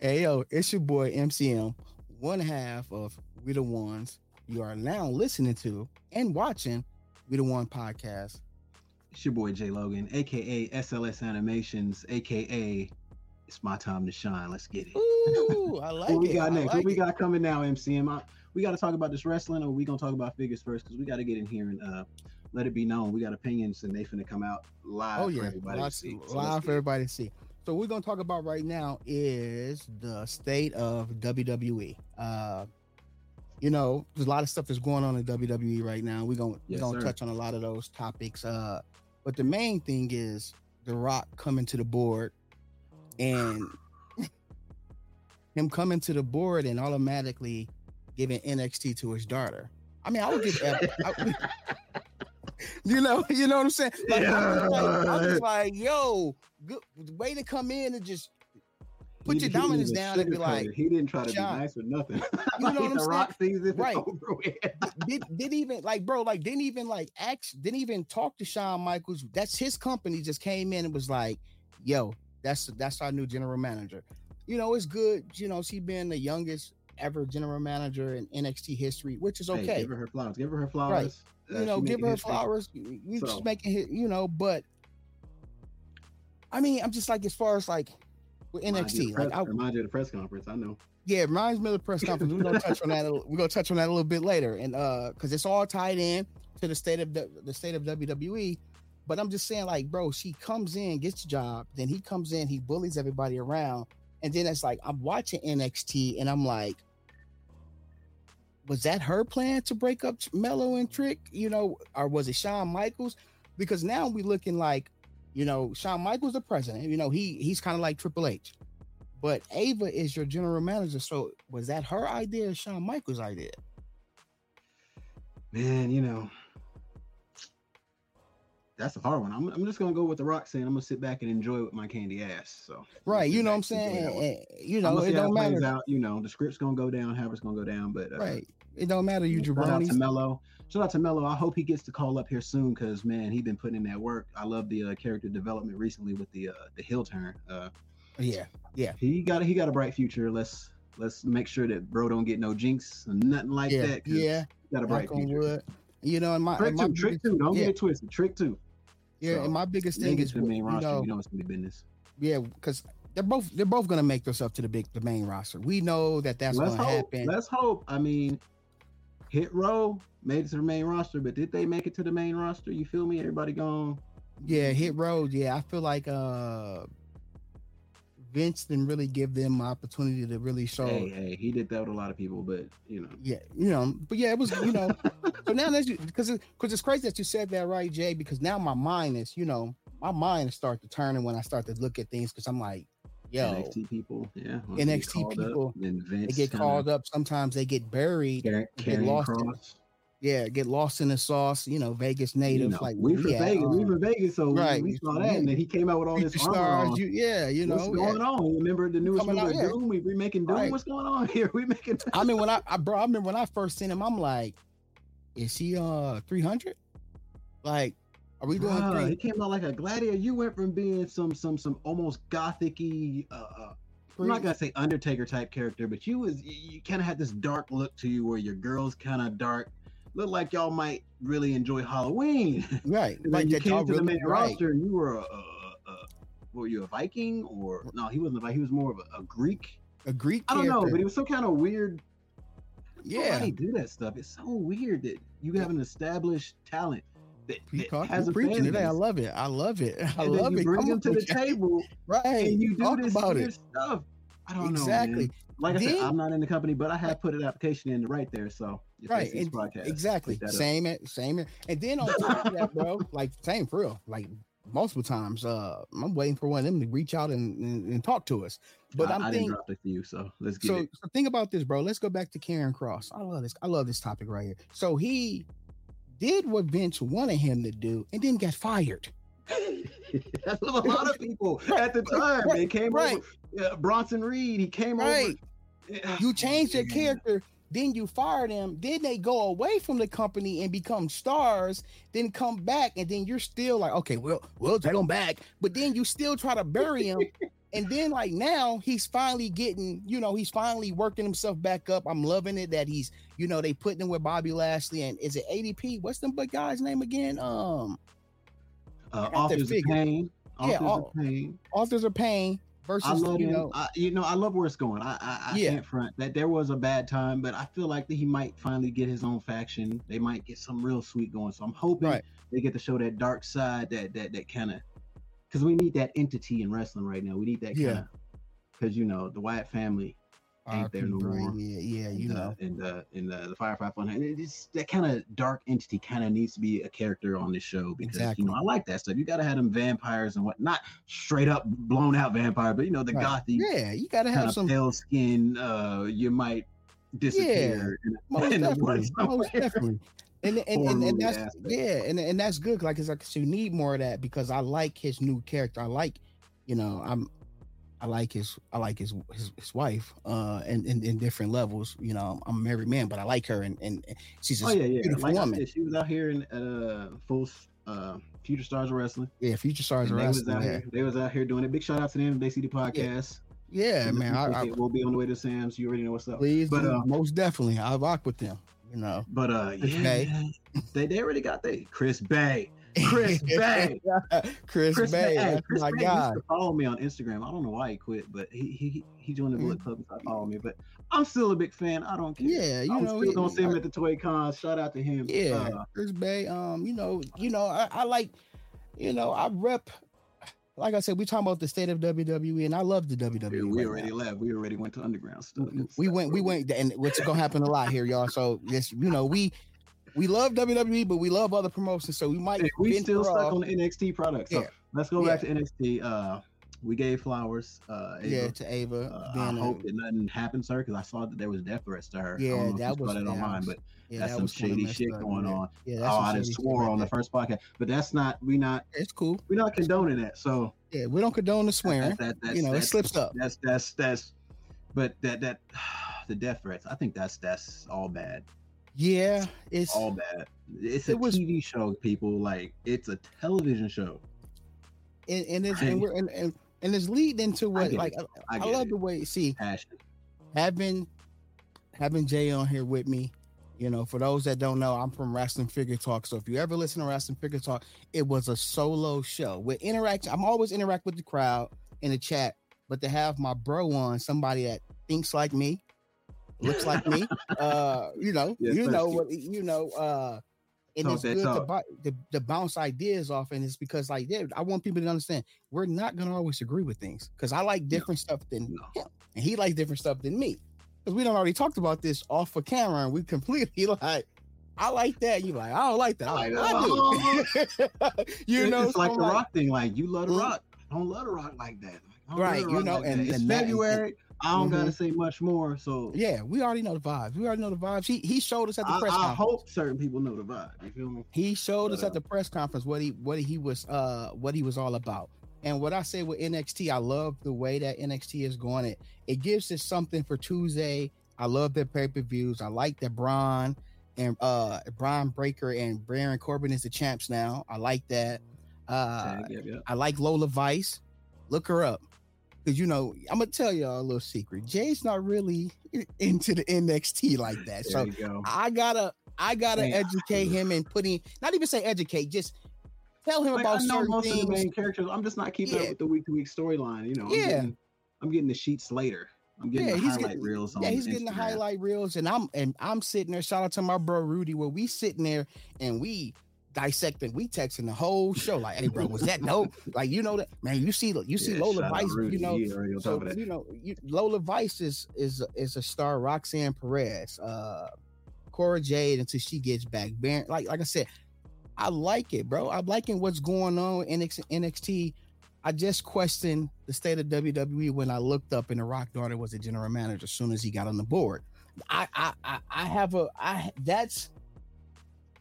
Hey yo, it's your boy MCM, one half of We the Ones. You are now listening to and watching We the One podcast. It's your boy Jay Logan, aka SLS Animations, aka It's My Time to Shine. Let's get it. Ooh, I like it. what we it. got next? like what we got coming now, MCM? I, we got to talk about this wrestling, or we gonna talk about figures first? Because we got to get in here and uh, let it be known we got opinions, and they finna come out live Oh for yeah, everybody lots, to see. So live for everybody to see. So we're gonna talk about right now is the state of WWE. Uh, you know, there's a lot of stuff that's going on in WWE right now. We're gonna Yes, we're gonna sir. touch on a lot of those topics. Uh, but the main thing is The Rock coming to the board and him coming to the board and automatically giving NXT to his daughter. I mean, I would give. I- you know, you know what I'm saying? Like, I'm, just like, I'm just like, yo, good way to come in and just put He- your dominance down and be like, he didn't try to Sean, be nice or nothing. You know what I'm the Rock sees it Right. over with. did didn't even like, bro, like didn't even like act, didn't even talk to Shawn Michaels. That's his company. Just came in and was like, yo, that's that's our new general manager. You know, it's good. You know, she been the youngest ever general manager in NXT history, which is Hey, okay. give her her flowers. Give her her flowers. Uh, you know, give her history. flowers. You So- just making it, you know, but I mean, I'm just like as far as like with NXT, press- like I, remind you of the press conference. I know. yeah, it reminds me of the press conference. We're gonna touch on that. a- We're gonna touch on that a little bit later, and uh, because it's all tied in to the state of the, the state of WWE. But I'm just saying, like, bro, she comes in, gets the job, then he comes in, he bullies everybody around, and then it's like I'm watching NXT, and I'm like, was that her plan to break up Melo and Trick? You know, or was it Shawn Michaels? Because now we looking like, you know, Shawn Michaels the president. You know, he he's kind of like Triple H. But Ava is your general manager. So was that her idea or Shawn Michaels' idea? Man, you know, that's a hard one. I'm, I'm just gonna go with the Rock saying I'm gonna sit back and enjoy it with my candy ass. So Right. You know what I'm back and enjoy saying? that one. And- and, you know, it don't matter. Out. You know, the script's gonna go down, however it's gonna go down. But uh, Right. It don't matter. You out to jabronis. Melo. Shout out to Melo. I hope he gets to call up here soon because man, he's been putting in that work. I love the uh, character development recently with the uh, the heel turn. Uh, Yeah. Yeah. He got he got a bright future. Let's let's make sure that bro don't get no jinx or nothing like that. Yeah. that. Yeah. he got a bright future. wood. You know, and my, Trick and my two, trick two. Don't yeah. get it twisted. Trick two. yeah, So, and my biggest thing is the main you roster. know, you know it's gonna be business. yeah, because they're both they're both gonna make themselves to the big the main roster. We know that that's Let's gonna hope. happen. Let's hope. I mean, Hit Row made it to the main roster, but did they make it to the main roster? You feel me? Everybody gone. Yeah, Hit Row. Yeah, I feel like uh Vince didn't really give them an opportunity to really show. Hey, hey, he did that with a lot of people, but you know, Yeah, you know, but yeah, it was you know. so now that you because because it's crazy that you said that, right, Jay? Because now my mind is you know my mind start to turning when I start to look at things because I'm like, yo, NXT people, yeah, get NXT people, they get kinda called up. Sometimes they get buried. Car- get lost in- Yeah, get lost in the sauce. You know, Vegas native. You know, like we from Vegas, we um, from Vegas, so we- right. we saw that, and then he came out with all this Future armor stars. on. You, yeah, you know. What's yeah. going on? Remember the newest movie out, yeah. Doom? We remaking Doom. Right. What's going on here? We making. I mean, when I, I bro, I remember when I first seen him, I'm like, is he uh 300? Like, are we doing Bruh, he came out like a gladiator. You went from being some some some almost gothicy. Uh, uh, I'm not gonna say Undertaker type character, but you was you, kind of had this dark look to you, where your girl's kind of dark. Looked like y'all might really enjoy Halloween. right. Like you came to the main right. roster, and you were a, a, a were you a Viking or no? He wasn't a Viking. He was more of a, a Greek. A Greek I don't know, but he was some kind of weird. yeah. Why do that stuff? It's so weird that you have an established talent that, He that has preaching today. I love it. I love it. I and then love you it. bring Come them to the Jay. table right. and you do Talk this about it. stuff. I don't Exactly. know. man. Like i said i'm not in the company, but I have put an application in right there. So Right. and- podcast, exactly. up. Same it. Same it. And then on top of that, bro, like same for real. Like multiple times, uh, I'm waiting for one of them to reach out and, and, and talk to us. But I, I'm I thinking. didn't drop the few, so let's get so, it. so think about this, bro. Let's go back to Karrion Kross. I love this. I love this topic right here. So he did what Vince wanted him to do, and then got fired. That's a lot of people at the time. Right, they came right. over. Yeah, Bronson Reed, he came Right. over. Yeah. You oh, changed your character, then you fire them. Then they go away from the company and become stars. Then come back, and then you're still like, okay, well, we'll take them back. But then you still try to bury them And then like now he's finally getting, you know, he's finally working himself back up. I'm loving it that he's, you know, they putting him with Bobby Lashley and is it ADP? What's the but guy's name again? Um uh, Authors of Pain. Authors yeah, of Pain. Authors of Pain versus I love you know, I, you know, I love where it's going. I I, I Yeah. can't front that there was a bad time, but I feel like that he might finally get his own faction. They might get some real sweet going. So I'm hoping Right. they get to show that dark side, that that that kind of, because we need that entity in wrestling right now. We need that Yeah. kind of, because you know the Wyatt family ain't there no Brain, more. Yeah, yeah, you and, know. uh, and uh, and uh, the Firefly Fun. And it's that kind of dark entity kind of needs to be a character on this show because Exactly. you know I like that stuff. You got to have them vampires and what, not straight up blown out vampire, but you know the Right. gothy Yeah, you gotta have some pale skin. Uh, you might disappear. in, most in definitely, most definitely. And and, and, and that's aspect. yeah, and, and that's good. Like it's like so you need more of that because I like his new character. I like, you know, I'm I like his I like his his, his wife uh and in, different levels. You know, I'm a married man, but I like her and, and she's a Oh yeah, yeah. beautiful Like woman. said, she was out here in at uh, full uh, Future Stars of Wrestling. yeah, future stars And are they was wrestling. out Yeah, here. They was out here doing it. Big shout out to them. They see the podcast. yeah And man. I, I, we'll be on the way to Sam's. You already know what's up. please, But, uh, most definitely, I rock with them. You know, But uh, yeah, they they already got they Chris Bey. Chris Bey. Chris, Chris Bey, Bay. Chris my Bay guy. used to follow me on Instagram. I don't know why he quit, but he he he joined the Mm. Bullet Club started me. But I'm still a big fan. I don't care. Yeah, you I'm know, still gonna see him at the Toy Con. Shout out to him. Yeah, Uh, Chris Bey. Um, you know, you know, I, I like, you know, I rep. Like I said, we talking about the state of WWE, and I love the WWE. we, we right already now. left. We already went to underground stuff. we went, we went, and what's gonna happen a lot here, y'all. So yes, you know, we we love WWE, but we love other promotions, so we might Hey, we still stuck off- on the NXT products. So Yeah. let's go back to NXT. Uh, we gave flowers. Uh, Ava. yeah to Ava. Uh, I a- hope that nothing happens to her because I saw that there was death threats to her. Yeah, that was- that yeah, online, was- but yeah, that's that some shady shit up, going on. Yeah, oh, that's some I just swore on the first podcast, but that's not. We not. It's cool. We're not condoning that. So Yeah, we don't condone the swearing. that, that, you know, it slips up. That's that's that's. But that that the death threats. I think that's that's all bad. Yeah, it's All bad. It's a It was- TV show, people. Like it's a television show. and, and it's and we're and, and, and it's leading into what like it. I, I I love it. the way see Passion. having having Jay on here with me. You know, for those that don't know, I'm from Wrestling Figure Talk. So if you ever listen to Wrestling Figure Talk, it was a solo show with interaction. I'm always interact with the crowd in the chat, but to have my bro on, somebody that thinks like me, looks like me, uh, you know, Yes, you know what, you know, uh, and Talk it's good to, talk. bu- to, to bounce ideas off, and it's because like, yeah, I want people to understand we're not gonna always agree with things because I like different stuff than No. him, and he likes different stuff than me. Because we don't already talked about this off of camera, and we completely like, I like that. You like, I don't like that. I, like, I do. you know, it's like so the like- rock thing. Like you love the Mhm. rock. I don't love the rock like that. Like, Right, you know, like and- that. it's and that- and- February. I don't Mhm. gotta say much more. So Yeah, we already know the vibes. We already know the vibes. He he showed us at the I, press I conference. hope certain people know the vibe. You feel me? He showed us at the press conference what he what he was uh what he was all about. And what I say with NXT, I love the way that NXT is going. It it gives us something for Tuesday. I love their pay per views. I like that Bron and uh Bron Breakker and Baron Corbin is the champs now. I like that. Uh Tag, yep, yep. I like Lola Vice. Look her up. Cause you know, I'm gonna tell y'all a little secret. Jay's not really into the NXT like that. So go. I gotta I gotta Man, educate him and put putting not even say educate, just tell him Like, about I know certain most of the things. main characters. I'm just not keeping Yeah. up with the week to week storyline. You know, I'm Yeah. getting, I'm getting the sheets later. I'm getting Yeah, the highlight getting- reels on Yeah, he's getting the highlight reels, and I'm and I'm sitting there. Shout out to my bro Rudy, where we sitting there and we dissecting, we texting the whole show. Like, hey, bro, was that dope? Like, you know that man. You see, you see Yeah, Lola Vice. Rudy. You know, so top of that. you know, you, Lola Vice is is is a star. Roxanne Perez, uh, Cora Jade until she gets back. Baron, like like I said, I like it, bro. I'm liking what's going on in NXT. NXT. I just questioned the state of WWE when I looked up and the Rock daughter was a general manager as soon as he got on the board. I I I, I have a I that's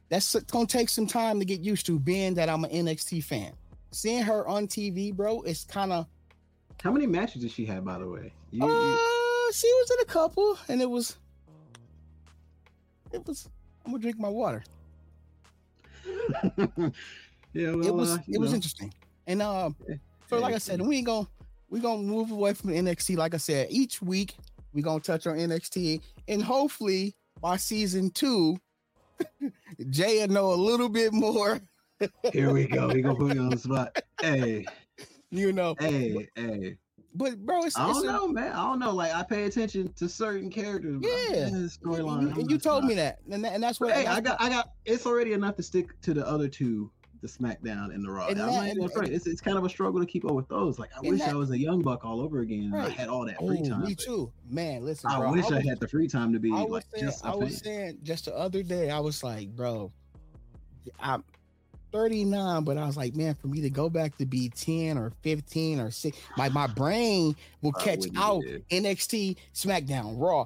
that's gonna take some time to get used to being that I'm an NXT fan. Seeing her on TV, bro, it's kind of How many matches did she have, by the way? You, uh, you- she was in a couple, and it was, it was. I'm gonna drink my water. yeah, well, it was, uh, it was know, interesting, and um, Yeah, so like I said, we ain't gonna, we're gonna move away from NXT. Like I said, each week we're gonna touch on NXT, and hopefully by season two, Jay know a little bit more. Here we go. We gonna put you on the spot. Hey, you know. Hey, hey. But bro, it's, I don't it's know, a, man. I don't know. Like I pay attention to certain characters. Yeah, storyline. And, and you told me that, and, that, and that's what. Hey, I got, I got. It's already enough to stick to the other two, the SmackDown and the Raw. And, that, and, and, it's, it's kind of a struggle to keep up with those. Like I wish that, I was a young buck all over again. Right. I had all that free oh, time. Me too, man. Listen, I bro, wish I, was, I, had the free time to be. I was like, saying, just I was saying just the other day, I was like, bro, I'm 39, but I was like, man, for me to go back to be 10 or 15 or 6, my, my brain will catch out NXT, SmackDown, Raw,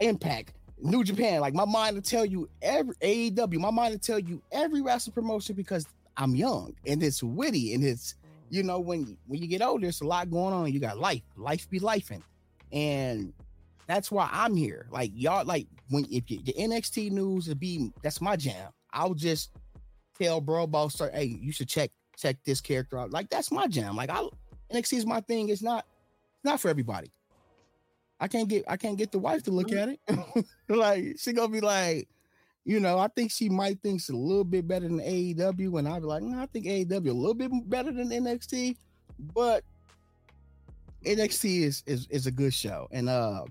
Impact, New Japan. Like my mind will tell you every AEW, my mind will tell you every wrestling promotion because I'm young and it's witty and it's, you know, when when you get older, there's a lot going on. You got life, life be lifing. And that's why I'm here. Like y'all, like when if you, the NXT news would be that's my jam. I'll just tell bro about start. Hey, you should check check this character out. Like that's my jam. Like I NXT is my thing. It's not it's not for everybody. I can't get I can't get the wife to look mm-hmm. at it. like she gonna be like, you know, I think she might think it's a little bit better than AEW, and I'll be like, no, I think AEW a little bit better than NXT, but NXT is is is a good show. And uh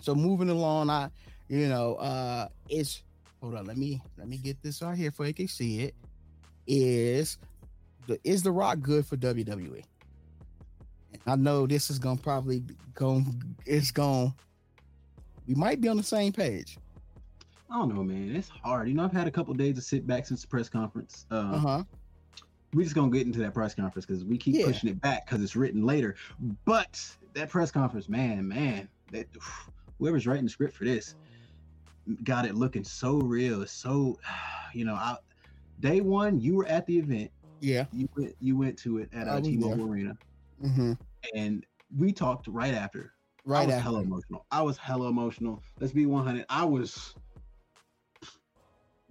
so moving along, I you know, uh it's hold on, let me let me get this right here for you can see it. Is the is the rock good for WWE? I know this is gonna probably go it's going we might be on the same page. I don't know, man. It's hard. You know, I've had a couple of days to sit back since the press conference. Uh, uh-huh. We're just gonna get into that press conference because we keep yeah. pushing it back because it's written later. But that press conference, man, man, that whoever's writing the script for this got it looking so real. So, you know, I, day one, you were at the event. Yeah. You went, you went to it at uh, T-Mobile Arena. Mm-hmm. And we talked right after. Right I was after. hella emotional. I was hella emotional. Let's be 100. I was.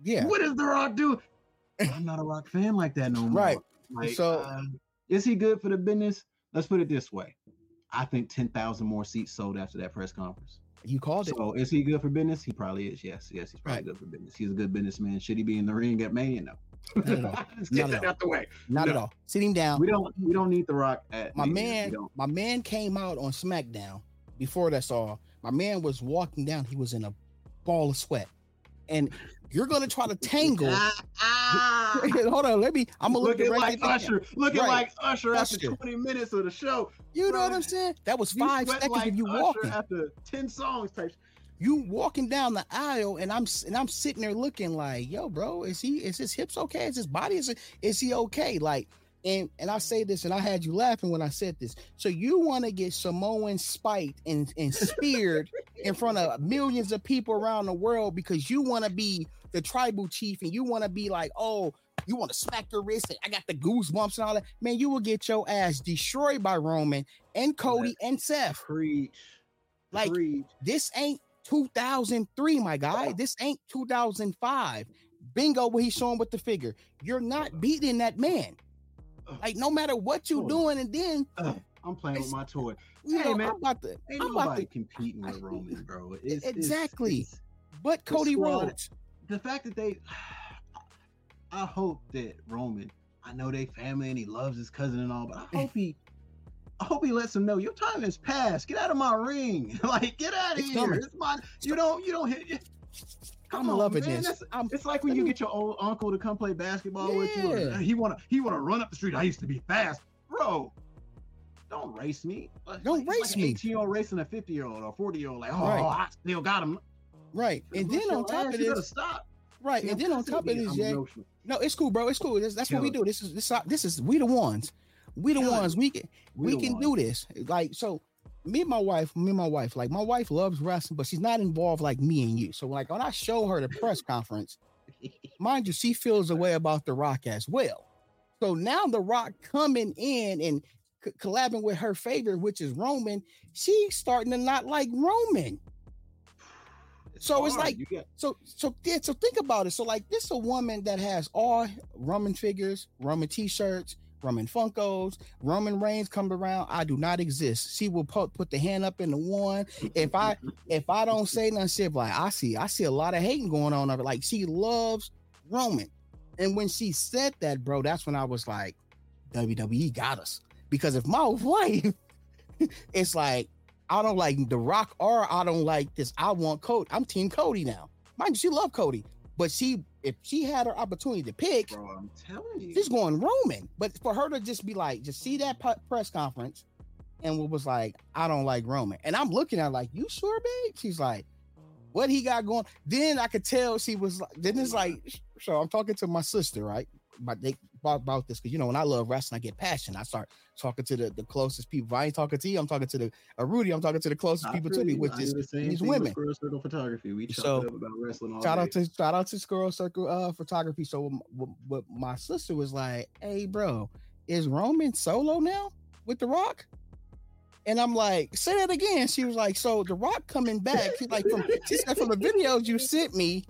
Yeah. What does The Rock do? I'm not a Rock fan like that no more. Right. Like, so, uh, is he good for the business? Let's put it this way. I think 10,000 more seats sold after that press conference. You called it. So is he good for business? He probably is. Yes, yes, he's probably right. good for business. He's a good businessman. Should he be in the ring at Mania? No. Not at all. Not at all. out the way. Not no. at all. Sitting down. We don't. We don't need the Rock. At my man. My man came out on SmackDown before that's all. My man was walking down. He was in a ball of sweat, and you're gonna try to tangle. Ah, Hold on, let me. I'm gonna look looking right like Usher. Looking right. like Usher, Usher after 20 minutes of the show. You know what I'm saying? That was five seconds like of you Usher walking after 10 songs type. You walking down the aisle, and I'm and I'm sitting there looking like, yo, bro, is he is his hips okay? Is his body is is he okay? Like and and I say this, and I had you laughing when I said this. So you want to get Samoan spiked and and speared in front of millions of people around the world because you want to be the tribal chief and you want to be like, oh, you want to smack your wrist and I got the goosebumps and all that. Man, you will get your ass destroyed by Roman and Cody and Seth. Preach. Like Preach. this ain't 2003, my guy. This ain't 2005. Bingo, what he's showing with the figure. You're not beating that man. Like no matter what you're doing, and then I'm playing with my toy. You hey, know, man, I'm about to. Ain't I'm about to, competing with Roman, bro. It's, exactly. It's, it's, but Cody Rhodes. The fact that they, I hope that Roman. I know they family and he loves his cousin and all, but I hope he. I hope he lets him know your time has passed. Get out of my ring. like, get out of it's here. Coming. It's my, you don't, you don't hit. Come I'm on, loving man. this. it's like when you get your old uncle to come play basketball yeah. with you. Uh, he wanna he wanna run up the street. I used to be fast, bro. Don't race me. Don't like, race like me. Eighteen year old racing a fifty year old or forty year old. Like, oh, right. I still got him. Right, and then on top of this, stop. Right, and then on top of this, Jay. No, it's cool, bro. It's cool. That's, that's what we do. This is this. Uh, this is we the ones. We the ones. We can we, we can ones. do this. Like so me and my wife, me and my wife, like my wife loves wrestling, but she's not involved like me and you. So like when I show her the press conference, mind you, she feels a way about The Rock as well. So now The Rock coming in and c- collabing with her favorite, which is Roman, she's starting to not like Roman. So it's like get- so so yeah, so think about it. So like this is a woman that has all Roman figures, Roman t-shirts, Roman Funkos, Roman Reigns comes around, I do not exist. She will put put the hand up in the one. If I if I don't say nothing, shit like I see, I see a lot of hating going on of it. Like she loves Roman. And when she said that, bro, that's when I was like, WWE got us. Because if my wife, it's like, I don't like The Rock or I don't like this. I want Cody. I'm Team Cody now. Mind you, she love Cody, but she if she had her opportunity to pick, Bro, I'm telling you. she's going Roman. But for her to just be like, just see that press conference, and was like, I don't like Roman, and I'm looking at her like, you sure, babe? She's like, what he got going? Then I could tell she was like, then it's like, so I'm talking to my sister, right? But they about, about this because you know when I love wrestling, I get passionate. I start talking to the, the closest people. If I ain't talking to you, I'm talking to the uh, Rudy. I'm talking to the closest I people to me, which I is the same these women. Squirrel Circle Photography. We So, up about wrestling all Shout day. out to shout out to Squirrel Circle uh photography. So m- w- w- my sister was like, "Hey, bro, is Roman solo now with The Rock?" And I'm like, "Say that again." She was like, "So The Rock coming back?" She's like, "From she said from the videos you sent me,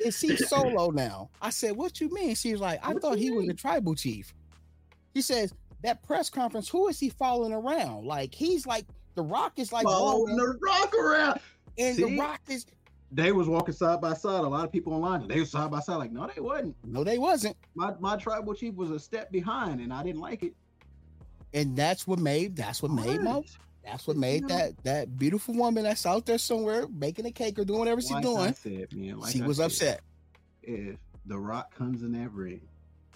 is he solo now?" I said, "What you mean?" She was like, "I What thought he was mean? the tribal chief." He says that press conference. Who is he following around? Like he's like The Rock is like Following the rock around. and The Rock is They was walking side by side. A lot of people online, they was side by side. Like, no, they wasn't. no, they wasn't. My my tribal chief was a step behind, and I didn't like it. and that's what made that's what made my What? That's what You made know- that that beautiful woman that's out there somewhere making a cake or doing whatever she's Like doing. said, man, like she I was said, upset. If The Rock comes in that ring,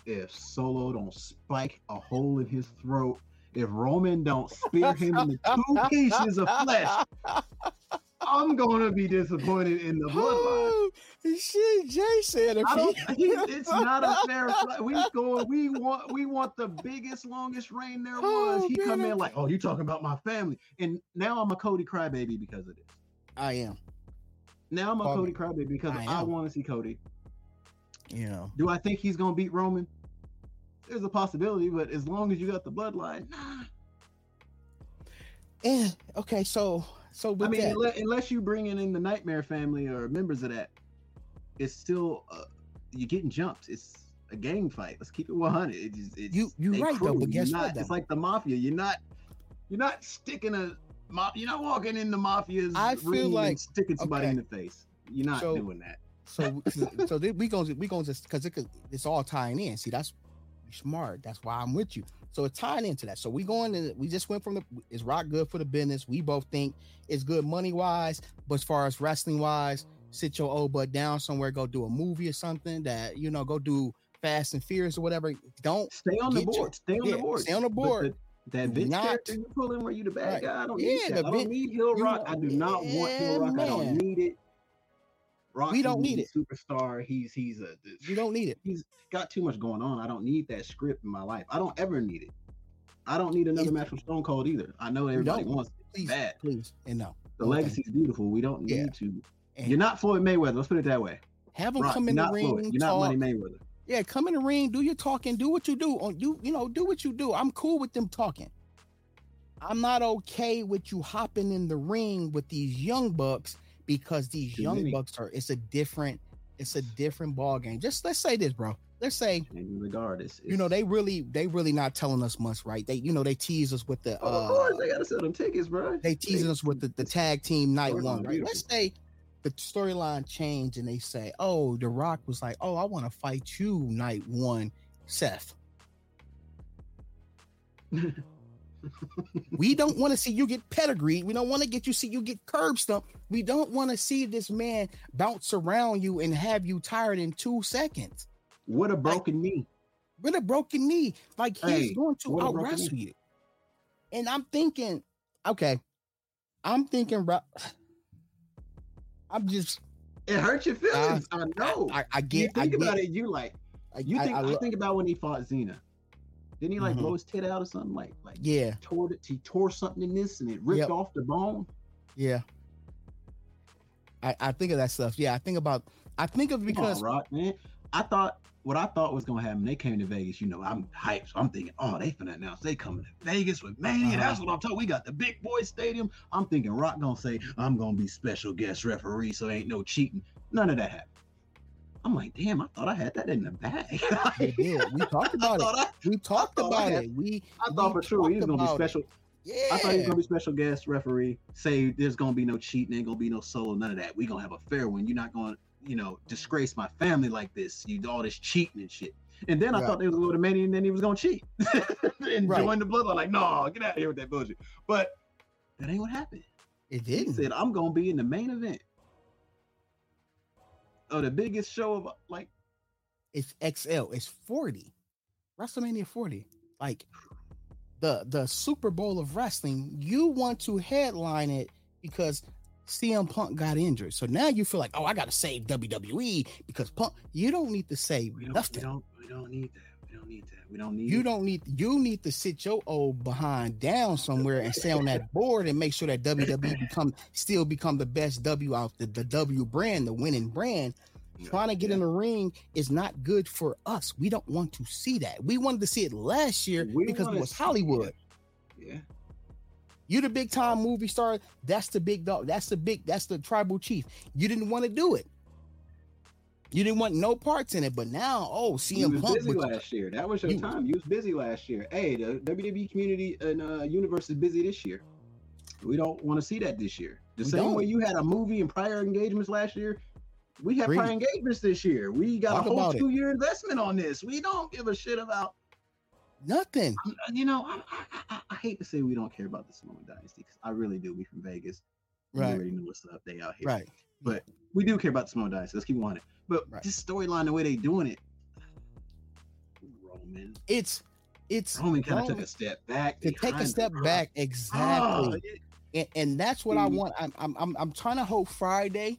if Solo don't spike a hole in his throat, if Roman don't spear him into two pieces of flesh, I'm gonna be disappointed in the bloodline. Oh, shit, Jay said if I don't, he, he- it's not a fair fight. We going. We want. We want the biggest, longest reign there oh, was. Oh, he come in like, oh, you talking about my family, and now I'm a Cody crybaby because of this. I am, Now I'm a Cody crybaby because I I, want to see Cody. you know. Do I think he's gonna beat Roman? There's a possibility, but as long as you got the bloodline, nah. And okay, so so I mean, that, unless, unless you bringing in the Nightmare family or members of that, it's still uh, you're getting jumps. It's a gang fight. Let's keep it 100. It's, just- it's You- you a right, though, but You're guess what, not- though? It's like the mafia. You're not you're not sticking a. You're not walking in the mafia's I feel like- sticking somebody okay. in the face. You're not So- doing that. so so we gonna we gonna just because it, it's all tying in. See, that's smart. That's why I'm with you. So it's tying into that. So we going to we just went from the is rock good for the business. We both think it's good money wise, but as far as wrestling wise, sit your old butt down somewhere, go do a movie or something that you know, go do Fast and Furious or whatever. Don't Stay on the Get your- board. Stay on yeah, the board. stay on the board. the- that don't character you pull in where you the bad Right. guy. I don't Yeah, need that. I don't need Heel you Rock. know- I do not want Heel Yeah, Rock. I don't need it. Rock We don't is need it. superstar. He's he's a you don't need it. he's got too much going on. I don't need that script in my life. I don't ever need it. I don't need another match with Stone Cold either. I know everybody wants it. Please, Bad. please, and no. The Okay. legacy's beautiful. We don't need Yeah. to. And You're not Floyd Mayweather. Let's put it that way. have them Rock, come in the ring. Floyd. You're not talk. Money Mayweather. Yeah, come in the ring, do your talking, do what you do. On you, you know, do what you do. I'm cool with them talking. I'm not okay with you hopping in the ring with these young bucks because these Too young many. bucks are it's a different, it's a different ball game. Just let's say this, bro. Let's say, And regard it's, you know, they really, they really not telling us much, right? They, you know, they tease us with the Oh, of uh course they gotta sell them tickets, bro. they teasing us with the, the tag team night one, right? Let's say the storyline changed and they say, Oh, The Rock was like, Oh, I want to fight you night one, Seth. we don't want to see you get pedigreed. We don't want to get you see you get curb stumped. We don't want to see this man bounce around you and have you tired in two seconds What a broken knee. with a broken knee. Like he's Hey, going to out wrestle you. And I'm thinking, okay, I'm thinking, I'm just, It hurts your feelings. I know. I, I you get, I think get, about it, you like you think I I, lo- think about when he fought Cena. Didn't he like Mhm. blow his tit out or something? Like like yeah, tore it he tore something in this and it ripped Yep. off the bone. yeah. I, I think of that stuff. Yeah, I think about, I think of Come because on, Rock, man. I thought what I thought was gonna happen. They came to Vegas. You know, I'm hyped. So I'm thinking, oh, they finna announce they coming to Vegas with Mania. Uh-huh. That's what I'm talking. We got the big boy stadium. I'm thinking Rock gonna say, I'm gonna be special guest referee, so ain't no cheating. None of that happened. I'm like, damn, I thought I had that in the bag. They did. We talked about it. I, We talked about it. We I thought we for sure he was gonna be about it. special. Yeah. I thought he was gonna be special guest referee. Say there's gonna be no cheating, ain't gonna be no solo, none of that. We gonna have a fair one. You're not gonna, you know, disgrace my family like this. You all this cheating and shit. And then I Right. thought they was gonna go to Mania and then he was gonna cheat and Right. join the bloodline. Like, no, get out of here with that bullshit. But that ain't what happened. it didn't. He said, I'm gonna be in the main event of the biggest show of uh, like It's XL. It's 40. WrestleMania 40. Like the the Super Bowl of wrestling, you want to headline it because CM Punk got injured. So now you feel like, oh, I gotta save WWE because Punk. You don't need to save we don't, we nothing. don't we don't need that. We don't need that. We don't need You don't need you need to sit your old behind down somewhere and stay on that board and make sure that WWE become still become the best W out the, the W brand, the winning brand. Trying to get Yeah. in the ring is not good for us. We don't want to see that. We wanted to see it last year We because it was Hollywood. Yeah. You the big time movie star. That's the big dog. That's the big. That's the tribal chief. You didn't want to do it. You didn't want no parts in it. But now, oh, You CM was Punk. busy with- last year. That was your You- time. You was busy last year. Hey, the WWE community and uh, universe is busy this year. We don't want to see that this year. The same don't. way you had a movie and prior engagements last year, we have prior engagements this year. We got Talk a whole about it. two year investment on this. We don't give a shit about. nothing. You know, I, I, I, I hate to say we don't care about the Samoan Dynasty because I really do. We from Vegas. Right. We already know what's up. They out here. Right. But we do care about the Samoan Dynasty. Let's keep on it. But Right. this storyline, the way they doing it, Roman. It's it's Roman kind of took a step back. to take a step back Oh, exactly. it- and, and that's what I Mhm. want. I'm, I'm I'm I'm trying to hope Friday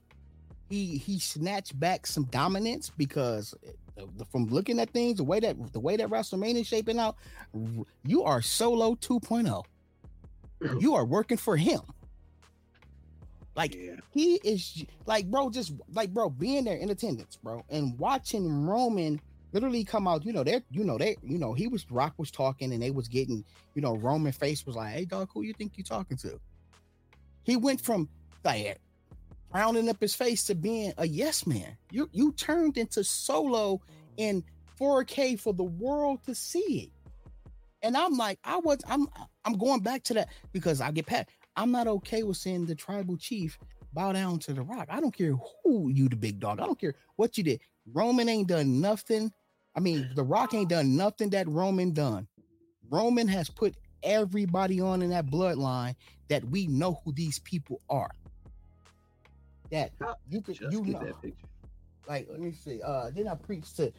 he he snatched back some dominance because the- from looking at things, the way that the way that WrestleMania is shaping out, you are solo 2.0. You are working for him. Like yeah. he is like bro, just like bro, being there in attendance, bro, and watching Roman literally come out. You know, they you know they you know he was Rock was talking and they was getting you know Roman face was like, hey dog, who you think you talking to? He went from like rounding up his face to being a yes man. You you turned into solo in 4K for the world to see it. And I'm like, I was I'm I'm going back to that because I get pat. I'm not okay with seeing the tribal chief bow down to the rock. I don't care who you the big dog. I don't care what you did. Roman ain't done nothing. I mean, the rock ain't done nothing that Roman done. Roman has put everybody on in that bloodline that we know who these people are. That you could Just you get know that picture. like let me see. Uh then I preach to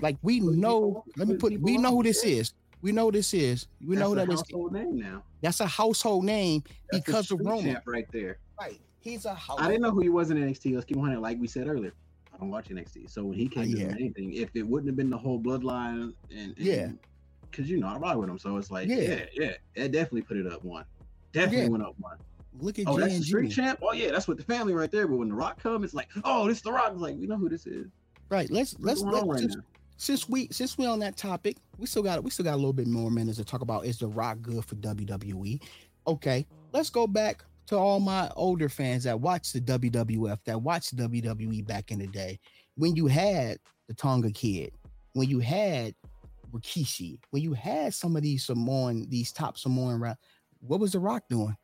like we know let me put we know who this is. We know this is. We know who That's that a household name now. That's a household name That's because of Roman. right there. Right. He's a house. I didn't know who he was in NXT. Let's keep on it. Like we said earlier, I don't watch NXT. So when he came Uh, yeah. to anything, if it wouldn't have been the whole bloodline and, and Yeah. because you know I ride with him, so it's like Yeah. yeah, yeah, it definitely put it up one. Definitely Yeah. went up one. Look at Oh, that's the street champ. Oh yeah, that's with the family right there. But when the Rock come, it's like, oh, this the Rock. It's like we know who this is. Right. Let's What's let's, let's right just? Since we since we on that topic, we still got we still got a little bit more minutes to talk about. Is the Rock good for WWE? Okay, let's go back to all my older fans that watched the WWF, that watched WWE back in the day. When you had the Tonga Kid, when you had Rikishi, when you had some of these Samoan, these top Samoan rap, what was the Rock doing?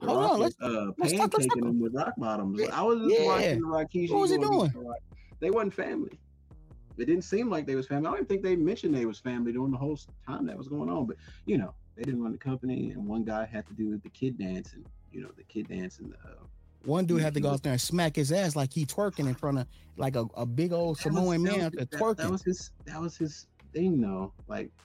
The Hold Rock on, let's- uh, let's talk- let's pancaking talk- them with rock bottoms. Yeah, I was just yeah. watching the Rikishi. What was he doing? They wasn't family. It didn't seem like they was family. I don't even think they mentioned they was family during the whole time that was going on. But you know, they didn't run the company, and one guy had to do the kid dance, and you know, the kid dance and uh, One dude had to go out there and smack his ass like he twerking in front of like a, a big old that Samoan man was- there that, twerking. That was his. That was his thing, though. Like.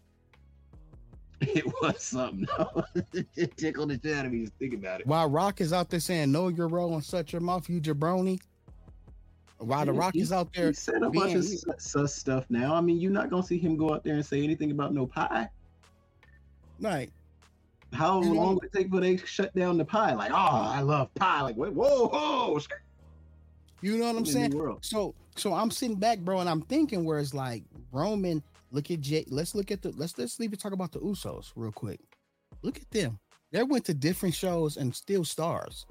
It was something. though. it tickled the shit out of me just thinking about it. While Rock is out there saying "Know your role and shut your mouth, you jabroni." While the Yeah, Rock he- is out there, He said a bunch of sus- stuff now. I mean, you're not gonna see him go out there and say anything about no pie. right? How know- long would it take for they shut down the pie? Like, oh, I love pie. Like, whoa, whoa, You know what I'm saying? So, so I'm sitting back, bro, and I'm thinking where it's like Roman. Look at Jay. Let's look at the. Let's let's leave it. Talk about the Usos real quick. Look at them. They went to different shows and still stars.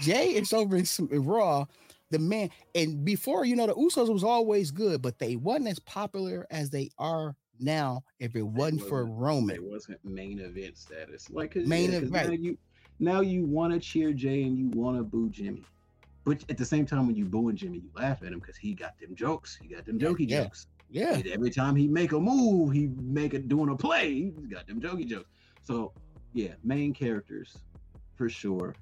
Jay is over in, some, in Raw the man. And before, you know, the Usos was always good, but they wasn't as popular as they are now. If it wasn't, for Roman, it wasn't main event status. Like main yeah, event. Now you now you want to cheer Jay and you want to boo Jimmy. But at the same time, when you booing Jimmy, you laugh at him because he got them jokes. He got them jokey yeah. jokes. Yeah. And every time he make a move, he make it doing a play. He's got them jokey jokes. So yeah, main characters for sure.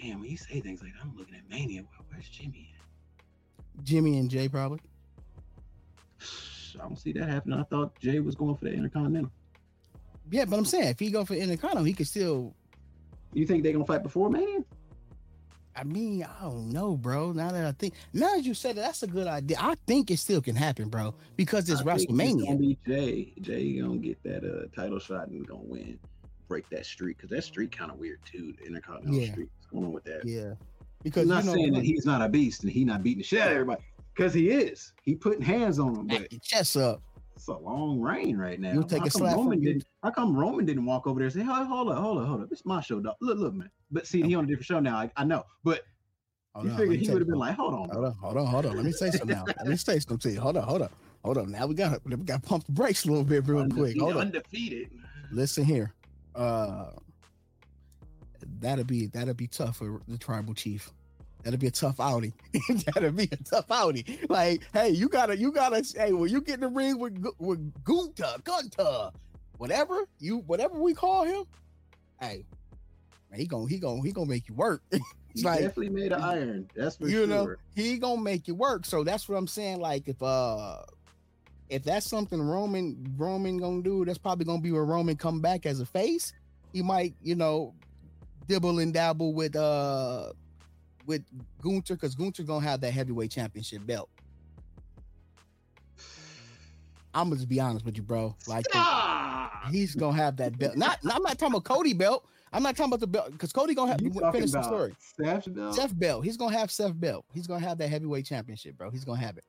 Damn, when you say things like I'm looking at Mania, where's Jimmy at? Jimmy and Jay probably. I don't see that happening. I thought Jay was going for the Intercontinental. Yeah, but I'm saying if he go for Intercontinental, he could still. You think they gonna fight before Mania? I mean, I don't know, bro. Now that I think, now that you said that, that's a good idea. I think it still can happen, bro, because it's I WrestleMania. Gonna be Jay. Jay gonna get that uh, title shot and gonna win, break that streak because that streak kind of weird too. The Intercontinental yeah. streak. What's going on with that? Yeah, because I'm not you know, saying that he's not a beast and he's not beating the shit out of everybody because he is. He putting hands on them, but chest up. It's a long reign right now. You'll take how a slap Roman didn't, How come Roman didn't walk over there and say, "Hold, hold up, hold up, hold up, it's my show, dog. Look, look, man." But see, okay. he on a different show now. I, I know, but Hold you on, figured he would have been like, hold on, hold on, hold on, hold on. Let me say something now. Let me say something to you. Hold on, hold on, hold on. Now we got we got to pump the brakes a little bit real undefeated, quick. Hold on. Undefeated. Listen here. Uh that'll be that'll be tough for the tribal chief. That'll be a tough outing. that'll be a tough outing. Like, hey, you gotta, you gotta, hey, when you get in the ring with with Gunta, Gunta, whatever you, whatever we call him, hey, man, he gonna, he gonna, he gonna make you work. He like, definitely made an iron. That's for you sure. know he gonna make it work. So that's what I'm saying. Like if uh if that's something Roman Roman gonna do, that's probably gonna be where Roman come back as a face. He might you know dibble and dabble with uh with Gunther because Gunther gonna have that heavyweight championship belt. I'm gonna just be honest with you, bro. Like he's gonna have that belt. Not, not I'm not talking about Cody belt. I'm not talking about the belt because Cody gonna have to finish the story. Seth Bell. Seth Bell. He's gonna have Seth Bell. He's gonna have that heavyweight championship, bro. He's gonna have it.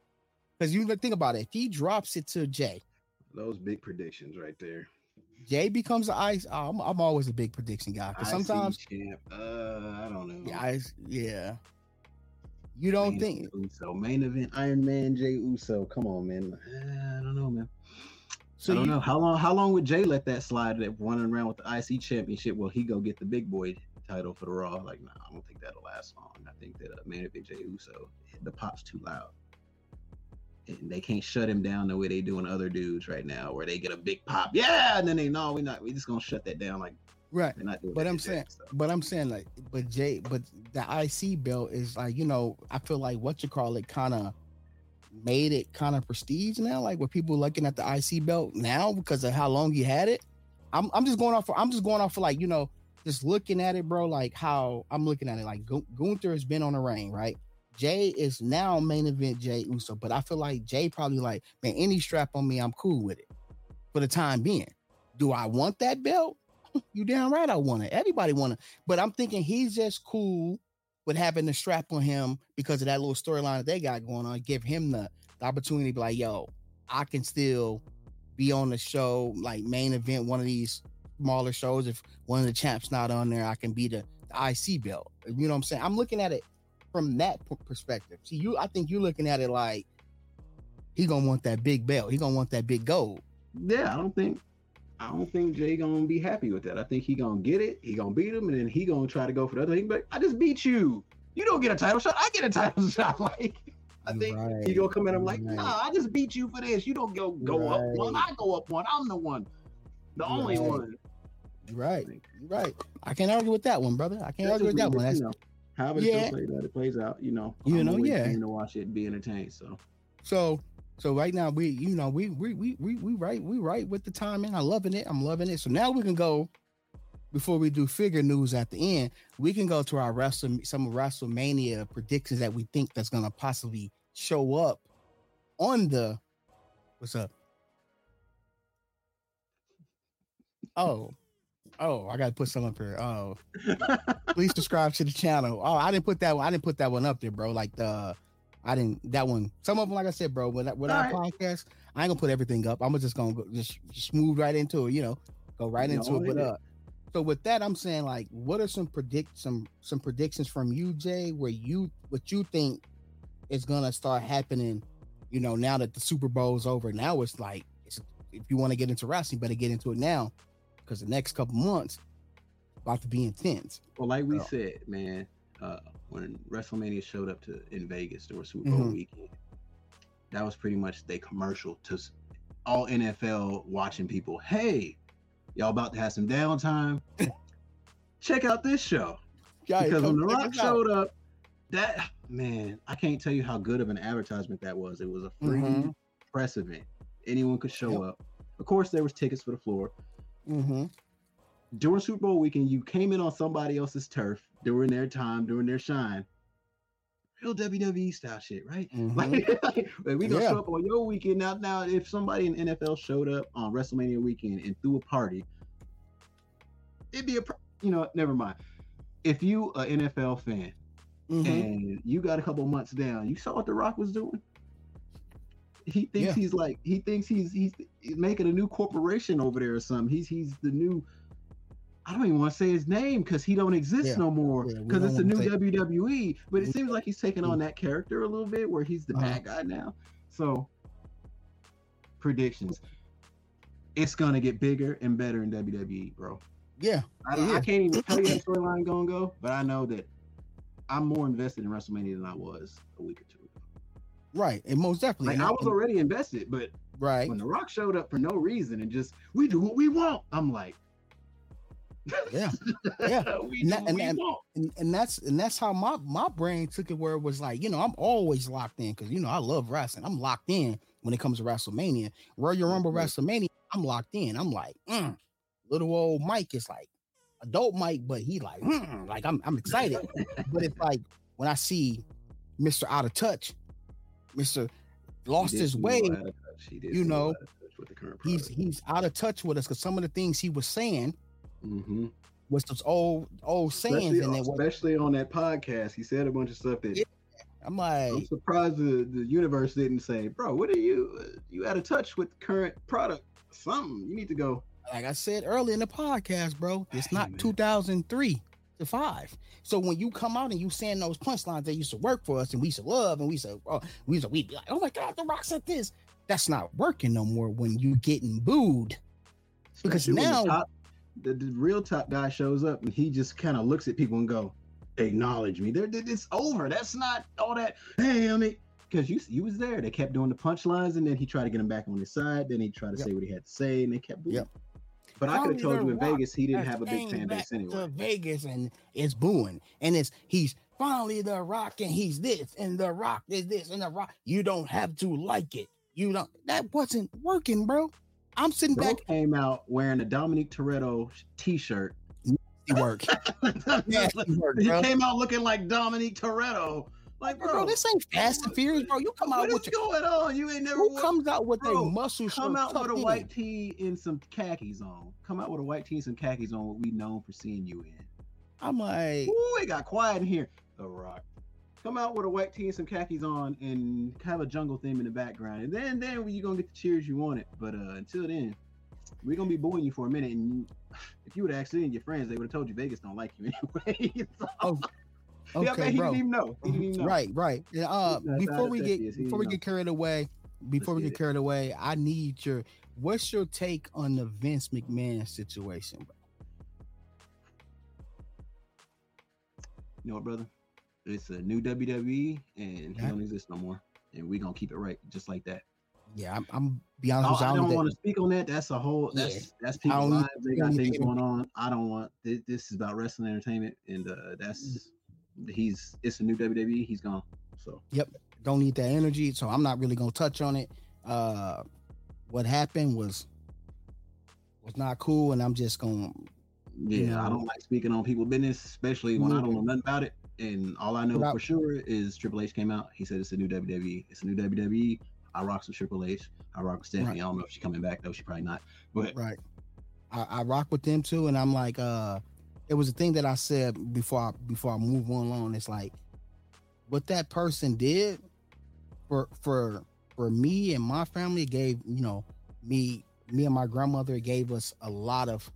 Because you think about it, if he drops it to Jay, those big predictions right there. Jay becomes the ice. Oh, I'm, I'm always a big prediction guy. Because sometimes, champ. Uh, I don't know. Yeah, I, yeah. You don't think so? Main event Iron Man Jay Uso. Come on, man. I don't know, man. So I don't you, know how long. How long would Jay let that slide? That running around with the IC championship. Will he go get the big boy title for the Raw? Like, nah, I don't think that'll last long. I think that uh, main event Jay Uso, the pop's too loud. And they can't shut him down the way they doing other dudes right now, where they get a big pop, yeah, and then they know we not we just gonna shut that down like right. but I'm saying, Jay, but I'm saying like, but Jay, but the IC belt is like you know I feel like what you call it kind of made it kind of prestige now, like with people looking at the IC belt now because of how long you had it. I'm I'm just going off for I'm just going off for like you know just looking at it, bro. Like how I'm looking at it, like Gunther has been on the reign, right? Jay is now main event Jay Uso, but I feel like Jay probably like, man, any strap on me, I'm cool with it for the time being. Do I want that belt? you damn right I want it. Everybody want it. But I'm thinking he's just cool with having the strap on him because of that little storyline that they got going on, give him the, the opportunity to be like, yo, I can still be on the show, like main event, one of these smaller shows. If one of the champs not on there, I can be the, the IC belt. You know what I'm saying? I'm looking at it from that perspective. See, you, I think you're looking at it like he gonna want that big belt. He gonna want that big gold. Yeah, I don't think I don't think Jay gonna be happy with that. I think he gonna get it. He gonna beat him, and then he gonna try to go for the other thing. But I just beat you. You don't get a title shot. I get a title shot. Like I think right. he gonna come in. I'm like, right. nah, I just beat you for this. You don't go go right. up one. I go up one. I'm the one, the only one. Right, right. I can't argue with that one, brother. I can't That's argue with that one. That's, however yeah. plays out, it plays out. You know, you I'm know, yeah. To watch it be entertained. So, so so right now we, you know, we we we we we right we right with the timing. I'm loving it. I'm loving it. So now we can go before we do figure news at the end. We can go to our wrestle some WrestleMania predictions that we think that's gonna possibly show up on the. What's up? Oh, oh, I gotta put some up here. Oh, please subscribe to the channel. Oh, I didn't put that one. I didn't put that one up there, bro. Like the I didn't that one. Some of them, like I said, bro. With, with our right. podcast, I ain't gonna put everything up. I'm just gonna go, just, just move right into it. You know, go right into it. But uh, so with that, I'm saying like, what are some predict some some predictions from you, Jay, where you what you think is gonna start happening? You know, now that the Super Bowl's over, now it's like it's, if you want to get into wrestling, better get into it now because the next couple months about to be intense. Well, like we Oh. said, man, uh, when WrestleMania showed up to in Vegas during Super Bowl Mhm. weekend, that was pretty much the commercial to all NFL watching people. Hey, y'all about to have some downtime? Check out this show Yeah, because when The Rock showed up, that man, I can't tell you how good of an advertisement that was. It was a free Mhm. press event. Anyone could show Yep. up. Of course, there was tickets for the floor. Mhm. during Super Bowl weekend, you came in on somebody else's turf during their time, during their shine. Real WWE style shit, right? Mhm. Like, like, we gonna Yeah. show up on your weekend now. Now, if somebody in NFL showed up on WrestleMania weekend and threw a party, it'd be a, you know, never mind. If you a NFL fan Mhm. and you got a couple months down, you saw what The Rock was doing. He thinks Yeah. he's like he thinks he's he's making a new corporation over there or something. He's he's the new. I don't even want to say his name because he don't exist Yeah. no more because don't it's the new WWE. But it seems like he's taking on that character a little bit where he's the Uh-huh. bad guy now. So predictions. It's gonna get bigger and better in WWE, bro. Yeah, I, Yeah. I can't even tell you how the storyline gonna go, but I know that I'm more invested in WrestleMania than I was a week or two. Right, and most definitely. Like and I was already invested, but right. when The Rock showed up for no reason and just we do what we want, I'm like, Yeah, yeah. we And do that- what and we want. and, and that's and that's how my my brain took it where it was like you know i'm always locked in because you know i love wrestling i'm locked in when it comes to wrestlemania royal rumble wrestlemania i'm locked in i'm like mm. little old mike is like adult mike but he like mm, like i'm, I'm excited but it's like when i see mr out of touch mr lost his way little out of touch. He you seem a little know, out of touch with the he's he's out of touch with us because some of the things he was saying Mhm. was those old old sayings especially, and especially on that podcast, he said a bunch of stuff that Yeah. i'm like I'm surprised the, the universe didn't say, bro, what are you uh, you out of touch with the current product? Something you need to go. like I said earlier in the podcast, bro, it's Hey, not man. 2003 to five. So when you come out and you saying those punchlines that used to work for us and we used to love and we said, oh, uh, we used to, we'd be like, oh my God, The Rock said this. That's not working no more when you getting booed. Because Especially now- the, top, the, the real top guy shows up and he just kind of looks at people and go, acknowledge me. They're, it's over. That's not all that. Hey, I mean, because you you was there. They kept doing the punchlines and then he tried to get him back on his side. Then he tried to Yep. say what he had to say and they kept booing. Yep. But I could have told you in Vegas he didn't have a big fan base anyway. To Vegas and it's booing. And it's he's finally the rock and he's this and the rock is this and the rock. You don't have to like it. You don't that wasn't working, bro. I'm sitting Bro back came out wearing a Dominic Toretto t-shirt. work. He work, he came out looking like Dominic Toretto. Like, bro, Bro, this ain't Fast and Furious, bro. You come out what is with your What's going on? You ain't never who comes out with Bro, a muscle shirt? come out with a in? white tee and some khakis on. Come out with a white tee and some khakis on. What we known for seeing you in. I'm like, Ooh, it got quiet in here. The Rock. Come out with a white tee and some khakis on, and have a jungle theme in the background, and then then you gonna get the cheers you wanted. But uh until then, we're gonna be booing you for a minute. And you, if you would have asked any of your friends, they would have told you Vegas don't like you anyway. so, Oh, yeah, okay, man, he bro. didn't even know. He didn't even know. Right, right. Yeah, Uh, before we get touch, before we know. get carried away, before we get get it. carried away, I need your what's your take on the Vince McMahon situation, bro? You know what, brother? It's a new WWE, and he don't exist no more. And we gonna keep it right, just like that. Yeah, I'm, I'm be honest with you. I I don't don't want to speak on that. That's a whole. Yeah. That's that's I people's don't- lives. They got things going on. I don't want. This, this is about wrestling entertainment, and uh Mm. that's he's. It's a new WWE. He's gone. So yep, don't need that energy, so I'm not really gonna touch on it. Uh, what happened was was not cool, and I'm just gonna yeah, You I don't like speaking on people's business, especially when I don't know nothing about it. And all I know for sure is Triple H came out. He said it's a new WWE. It's a new WWE. I rock with Triple H. I rock with Stephanie. Right. I don't know if she's coming back though. She probably not. But right. I, I rock with them too, and I'm like, uh, it was a thing that I said before I before I move on along. It's like what that person did for for for me and my family gave you know me me and my grandmother gave us a lot of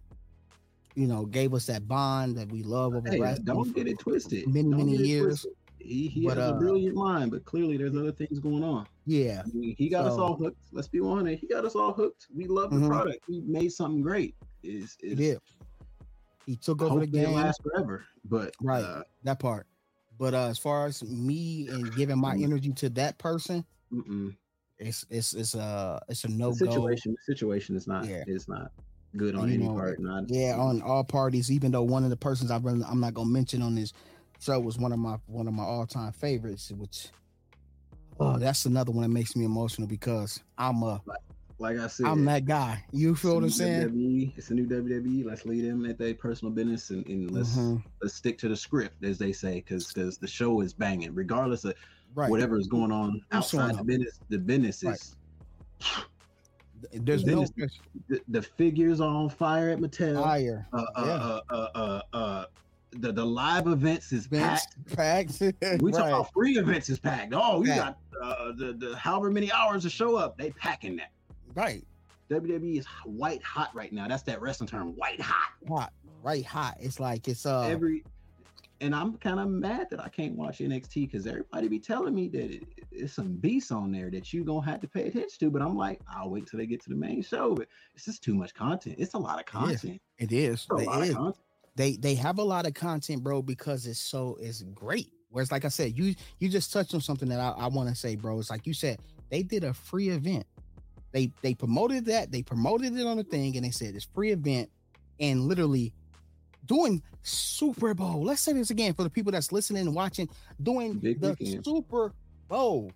you know, gave us that bond that we love over Hey, don't get it twisted. many, Don't many years. He he But, has uh, a brilliant mind, but clearly there's other things going on. Yeah, I mean, he got us all hooked. Let's be honest. He got us all hooked. We love the Mhm. product. We made something great. Is did. He took over the it game. lasts forever. But Right. uh, that part. But uh, as far as me and giving my energy to that person, mm-mm. it's it's it's a it's a no the situation the situation is not Yeah. is not good on any know, part. Not Yeah, on all parties. Even though one of the persons I'm really, I'm not gonna mention on this show was one of my one of my all time favorites, which oh, that's another one that makes me emotional because I'm a like I said. I'm that guy. You feel what I'm saying? WWE. It's a new WWE. Let's lead them at their personal business and, and let's Mhm. let's stick to the script, as they say, because because the show is banging, regardless of Right. whatever is going on outside the business. The business Right. is There's no business- the, the figures are on fire at Mattel. fire. Uh, uh, Yeah. uh, uh, uh, uh, the the live events is packed. packed. We talk right. about free events is packed. Oh, we Packed. got uh, the the however many hours to show up. They packing that. Right. WWE is white hot right now. That's that wrestling term, white hot. Hot. Right hot. It's like it's uh Every and I'm kind of mad that I can't watch NXT because everybody be telling me that it, it's some beasts on there that you gonna have to pay attention to. But I'm like, I'll wait till they get to the main show. But it's just too much content. It's a lot of content. it is. It lot is. of content. they they have a lot of content, bro, because it's so it's great. Whereas, like I said, you you just touched on something that I, I want to say, bro. It's like you said, they did a free event. They they promoted that, they promoted it on the thing, and they said it's free event, and literally doing Super Bowl. Let's say this again for the people that's listening and watching, doing Big the weekend. Super Bowl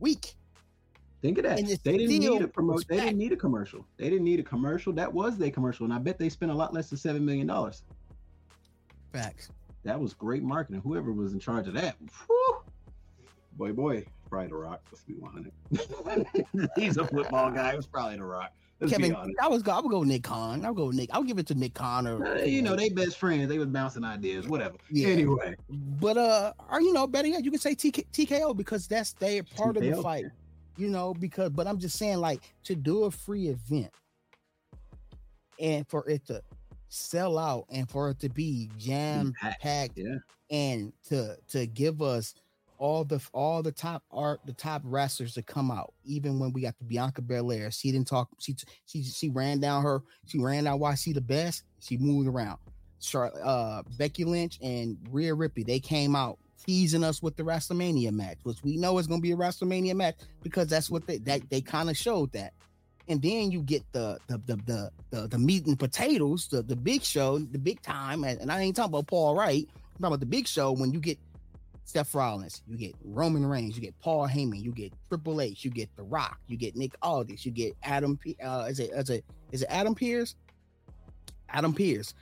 week. Think of that. They didn't need a promote. They didn't need a commercial. They didn't need a commercial. That was their commercial, and I bet they spent a lot less than seven million dollars. Facts. That was great marketing. Whoever was in charge of that, whew, boy, boy, probably the Rock. Let's be honest. He's a football guy. It was probably the Rock. Let's Kevin. I was go, I would go Nick Khan. I'll go Nick. I'll give it to Nick Khan or Uh, you know, they best friends. They was bouncing ideas, whatever. Yeah. Anyway, But uh, or you know, better yet, you can say TK, TKO because that's they part of the fight. You know, because but I'm just saying, like, to do a free event and for it to sell out and for it to be jam packed, packed yeah. and to to give us all the all the top art the top wrestlers to come out even when we got the bianca belair. She didn't talk she she she ran down her she ran down why she the best. She moved around. Char- uh becky lynch and Rhea ripley they came out teasing us with the wrestlemania match which we know is going to be a wrestlemania match because that's what they that they kind of showed that. And then you get the the the the the, the meat and potatoes, the, the big show, the big time, and, and I ain't talking about Paul Wight. I'm talking about the big show when you get Seth Rollins, you get Roman Reigns, you get Paul Heyman, you get Triple H, you get The Rock, you get Nick Aldis, you get Adam. P- Uh, is it is it is it Adam Pearce? Adam Pearce,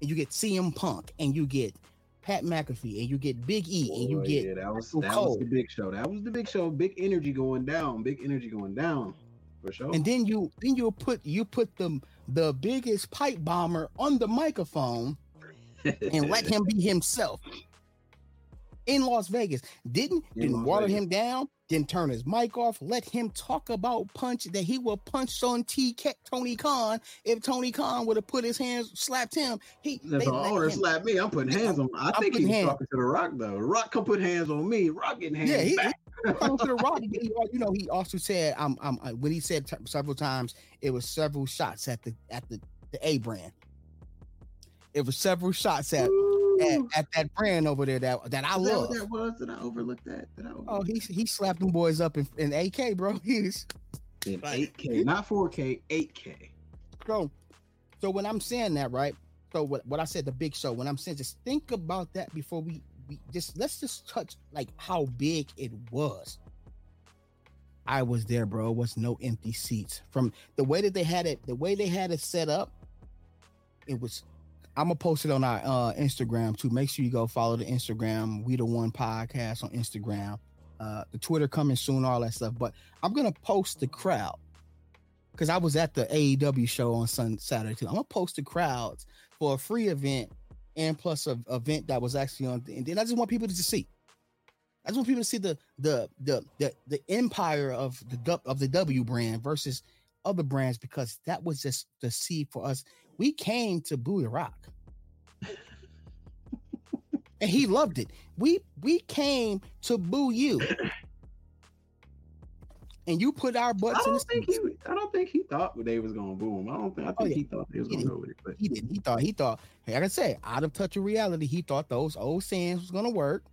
and you get CM Punk, and you get Pat McAfee, and you get Big E, and you get yeah, that was Michael that was the big show. That was the big show. Big energy going down. Big energy going down for sure. and then you then you put you put the the biggest pipe bomber on the microphone and let him be himself in Las Vegas. Didn't In didn't Las water Vegas. him down. Didn't turn his mic off. Let him talk about punch that he will punch on T Tony Khan. If Tony Khan would have put his hands slapped him, he If they an let owner him- slap me, I'm putting hands on. I I'm think he putting was hands- talking to the Rock though. Rock come put hands on me. Rock getting hands Yeah, he, back. he to the rock. You know, he also said, "I'm, I'm." uh, When he said t- several times, it was several shots at the at the the A brand. It was several shots at, at, at that brand over there that that I Is that love. that was? Did I overlooked that? Did I overlook Oh, he he slapped them boys up in, in AK, bro. He's in 8K, not 4K, 8K. so. So when I'm saying that, right? So what what I said, the big show. When I'm saying, just think about that before we we just let's just touch like how big it was. I was there, bro. It was no empty seats. From the way that they had it, the way they had it set up, it was. I'm gonna post it on our uh, Instagram too. Make sure you go follow the Instagram. We the one podcast on Instagram. Uh, the Twitter coming soon, all that stuff. But I'm gonna post the crowd because I was at the AEW show on Sun Saturday too. I'm gonna post the crowds for a free event and plus a event that was actually on. And then I just want people to see. I just want people to see the the the the, the empire of the of the W brand versus other brands because that was just the seed for us. We came to Boo the Rock. and he loved it. We we came to boo you. And you put our I butts in the don't think he. I don't think he thought they was gonna boom. I don't think. I oh, think Oh, yeah. he thought they was He gonna go with it. But He didn't. He thought he thought, like I said, out of touch of reality, he thought those old sayings was gonna work.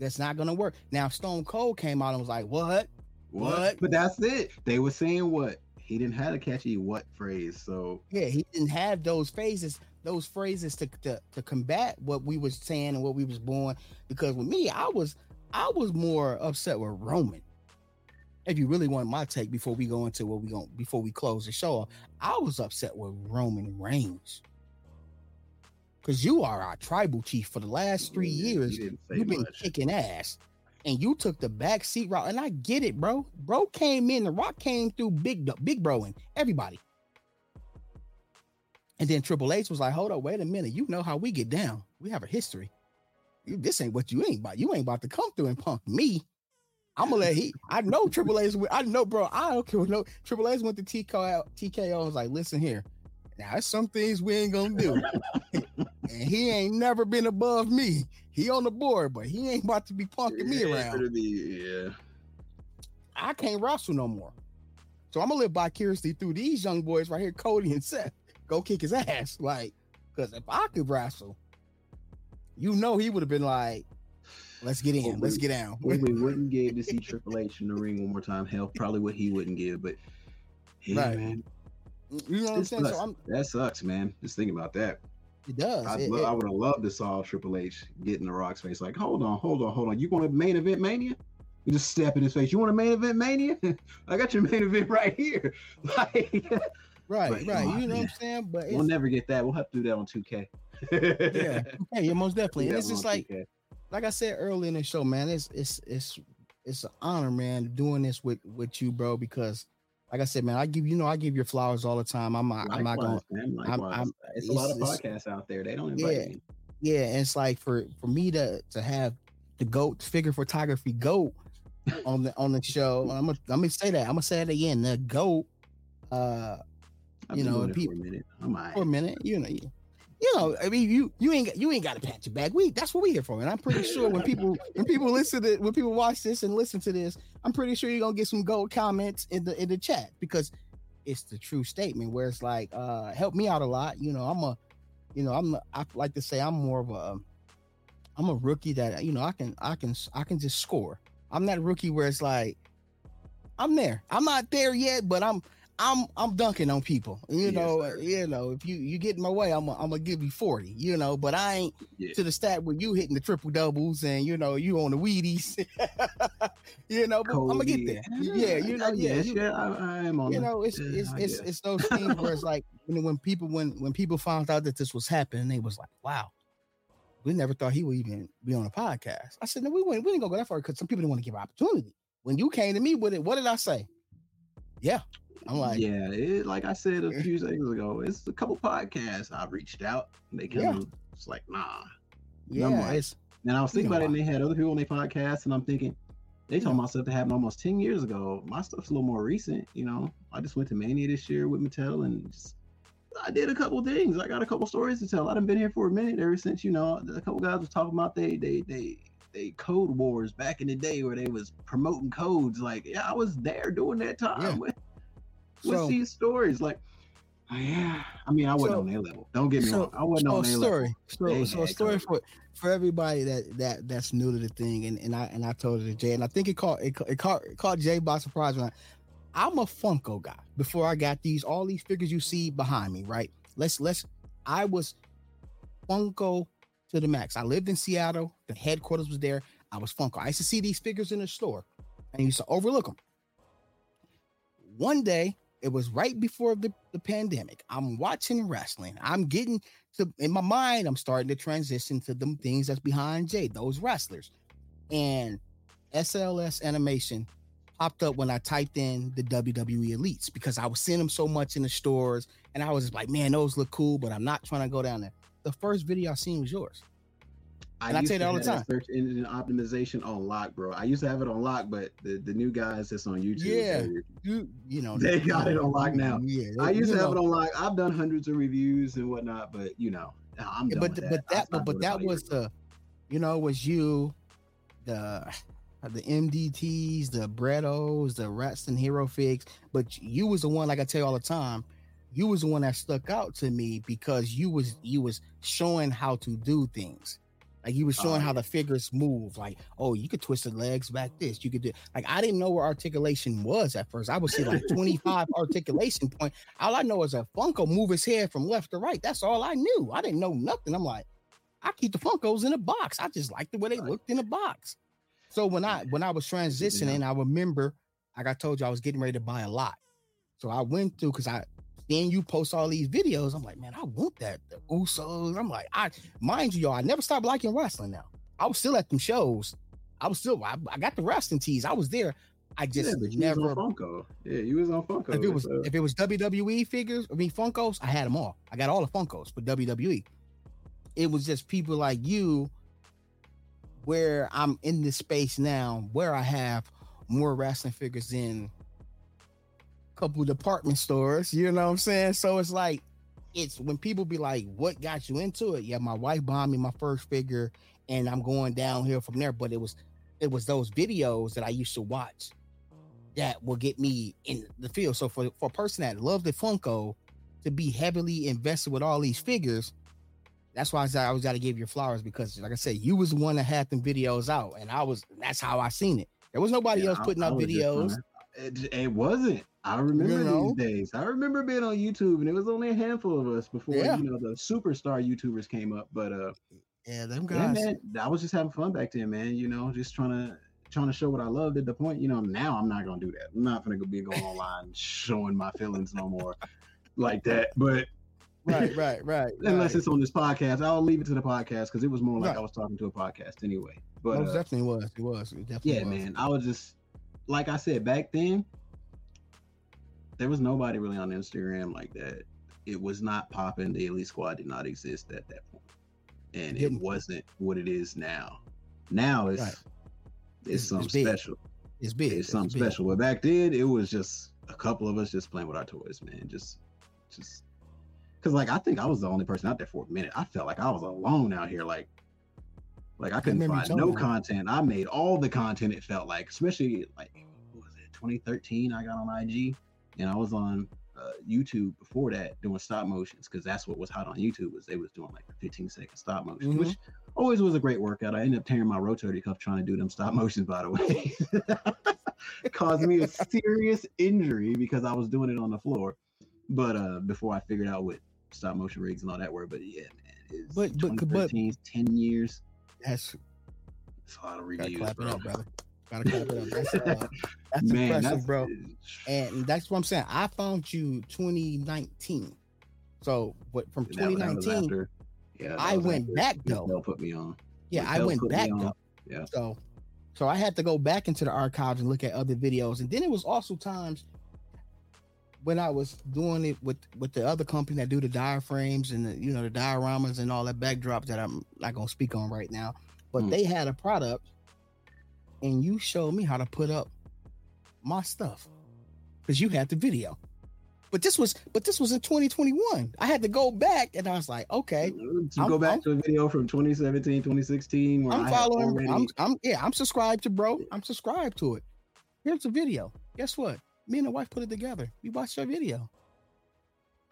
That's not gonna work. Now Stone Cold came out and was like, What? what? What? But that's it. They were saying what he didn't have a catchy what phrase. So Yeah, he didn't have those phases, those phrases to, to to combat what we was saying and what we was born. Because with me, I was I was more upset with Roman. If you really want my take before we go into what we going before we close the show, I was upset with Roman Reigns. Cause you are our tribal chief for the last three years. he didn't say You've been much. kicking ass. And you took the back seat route. And I get it, bro. Bro came in, the rock came through big big bro and everybody. And then Triple H was like, hold up, wait a minute. You know how we get down. We have a history. This ain't what you ain't about. You ain't about to come through and punk me. I'm gonna let he. I know Triple I know, bro. I don't care. No, Triple H went to TKO. TKO was like, listen here. Now, there's some things we ain't gonna do. and he ain't never been above me. He on the board, but he ain't about to be punking me around. be- yeah. I can't wrestle no more. So I'm gonna live vicariously through these young boys right here, Cody and Seth. Go kick his ass. Like, because if I could wrestle, you know he would have been like, let's get in, Well, let's we- get down. We wouldn't give to see Triple H in the ring one more time. Hell, probably what he wouldn't give. But yeah, Right. man, You know what I'm saying? sucks. So I'm that sucks, man. Just think about that. It does. I'd It- lo- it- I would have loved to saw Triple H get in the Rock's face. Like, hold on, hold on, hold on. You want a main event mania? You just step in his face. You want a main event mania? I got your main event right here. Like, right, but, right. uh, You know what. I'm saying? But we'll never get that. We'll have to do that on 2K. yeah, okay, yeah, most definitely. And it's just like 2K. like I said earlier in the show, man, it's it's it's it's an honor, man, doing this with with you, bro. Because like I said, man, I give you know I give your flowers all the time. I'm not I'm not going. Likewise. I'm- I'm- it's a lot of podcasts out there. They don't invite Yeah. me. Yeah, and it's like for for me to to have the goat figure photography goat on the on the show. I'm gonna I'm gonna say that. I'm gonna say it again. The goat. Uh, I've You know, doing it peop- for a minute. I'm right. for a minute, you know. You, know, I mean, you you ain't you ain't got to pat your back. We that's what we here for, and I'm pretty sure when people when people listen to when people watch this and listen to this, I'm pretty sure you're gonna get some gold comments in the in the chat because it's the true statement where it's like, uh, help me out a lot. You know, I'm a, you know, I'm I like to say I'm more of a, I'm a rookie that you know I can I can I can just score. I'm that rookie where it's like, I'm there. I'm not there yet, but I'm I'm I'm dunking on people. You Yes, know, sir. you know, if you you get in my way, I'm i I'm gonna give you 40, you know, but I ain't Yeah. to the stat where you hitting the triple doubles and you know you on the Wheaties. you know, but I'm gonna get there. Yeah, you know, yeah, yes, you, yeah, I, I am on you know, it's yeah, it's I it's it's those things where it's like you know when people when when people found out that this was happening, they was like, wow. We never thought he would even be on a podcast. I said, no, we wouldn't, we didn't go that far because some people didn't want to give an opportunity. When you came to me with it, what did I say? Yeah. I'm like, yeah, it, like I said a few seconds ago, it's a couple podcasts I've reached out. They kind Yeah. of it's like, nah. yeah, like, it's And I was thinking know about it, and they had other people on their podcast, and I'm thinking, they told Yeah. about stuff that happened almost 10 years ago. My stuff's a little more recent, you know. I just went to Mania this year with Mattel, and just, I did a couple things. I got a couple stories to tell. I've been here for a minute ever since, you know, a couple guys was talking about they, they, they, they code wars back in the day where they was promoting codes. Like, yeah, I was there during that time Yeah. with, with So- these stories. Like, oh, yeah, I mean, I wasn't So- on their level. Don't get me so, wrong. I wasn't so on a their story. level. So, They so a story for for everybody that that that's new to the thing, and and I and I told it to Jay, and I think it caught it, it caught it caught Jay by surprise. When I, I'm a Funko guy. Before I got these all these figures you see behind me, right? Let's let's. I was Funko to the max. I lived in Seattle. The headquarters was there. I was Funko. I used to see these figures in the store, and used to overlook them. One day, it was right before the, the pandemic. I'm watching wrestling. I'm getting to in my mind, I'm starting to transition to them things that's behind Jay, those wrestlers. And SLS animation popped up when I typed in the WWE elites because I was seeing them so much in the stores, and I was just like, man, those look cool, but I'm not trying to go down there. The first video I seen was yours. And I used tell you that all the time. Search engine optimization on lock, bro. I used to have it on lock, but the, the new guys that's on YouTube, Yeah. they- You, you know, They got it on lock now. Yeah, I used to have it on lock. I've done hundreds of reviews and whatnot, but you know, I'm done but with but that. That but, but that about a year was the you know it was you the the mdts the brettos the rats and hero figs but you was the one like i tell you all the time you was the one that stuck out to me because you was you was showing how to do things. Like you was Oh, showing how the figures move. Like oh you could twist the legs back this you could do like i didn't know where articulation was at first. I would see like 25 articulation point. All i know is a funko move his head from left to right. That's all i knew. I didn't know nothing. I'm like I keep the Funkos in a box. I just like the way they looked in a box. So when I when I was transitioning, I remember like I told you I was getting ready to buy a lot. So I went through because I then you post all these videos. I'm like, man, I want that. The Usos. I'm like, I mind you, y'all, I never stopped liking wrestling now. I was still at them shows. I was still I, I got the wrestling tees. I was there. I just yeah, never was on Funko. Yeah, you was on Funko. if it was so- if it was WWE figures, I mean Funkos, I had them all. I got all the Funkos for WWE. It was just people like you, where I'm in this space now, where I have more wrestling figures than couple department stores. You know what I'm saying? So it's like it's when people be like, "What got you into it?" Yeah, my wife bought me my first figure, and I'm going downhill from there. But it was it was those videos that I used to watch that will get me in the field. So for for a person that loved the Funko to be heavily invested with all these figures, that's why I said I always got to give your flowers because, like I said, you was the one that had them videos out, and I was that's how I seen it. There was nobody Yeah, else I- putting I was just videos. It, it wasn't. I remember know? these days. I remember being on YouTube, and it was only a handful of us before Yeah. you know the superstar YouTubers came up. But uh, Yeah, them yeah, guys. man, I was just having fun back then, man. You know, just trying to trying to show what I loved. At the point, you know, now I'm not gonna do that. I'm not gonna be going online showing my feelings no more like that. But right, right, right. unless right. it's on this podcast, I'll leave it to the podcast because it was more like Right. I was talking to a podcast anyway. But Most uh, definitely was. It was. It definitely yeah, was. man. I was just like I said back then. There was nobody really on Instagram like that. It was not popping. The Elite Squad did not exist at that point, and it wasn't what it is now. Now it's Right. it's, It's- something it's special. It's big. It's something big. special. But back then, it was just a couple of us just playing with our toys, man. Just, just because like I think I was the only person out there for a minute. I felt like I was alone out here, like. Like I couldn't find no content. I made all the content. It felt like, especially like, what was it 2013? I got on IG, and I was on uh, YouTube before that doing stop motions because that's what was hot on YouTube was they was doing like 15 second stop motion, Mhm. which always was a great workout. I ended up tearing my rotator cuff trying to do them stop motions. By the way, it caused me a serious injury because I was doing it on the floor. But uh, before I figured out what stop motion rigs and all that were, but yeah, man, it's But- but- but- 10 years. That's a lot of gotta reviews, clap it up, brother. Gotta clap it up. That's, uh, that's Man, impressive, that's bro. And that's what I'm saying. I found you 2019. So, what from that was- that was 2019? yeah, I went after back, though. Put me on. Yeah, I went back though. Yeah. So, so I had to go back into the archives and look at other videos, and then it was also times when I was doing it with with the other company that do the diaphragms and the you know the dioramas and all that backdrops that I'm not gonna speak on right now, but Mm. they had a product, and you showed me how to put up my stuff because you had the video. But this was but this was in 2021. I had to go back and I was like, okay, To I'm- go back I'm- to a video from 2017, 2016, where I'm following. already- I'm, I'm, yeah, I'm subscribed to bro. I'm subscribed to it. Here's the video. Guess what? Me and the wife put it together. We watched your video.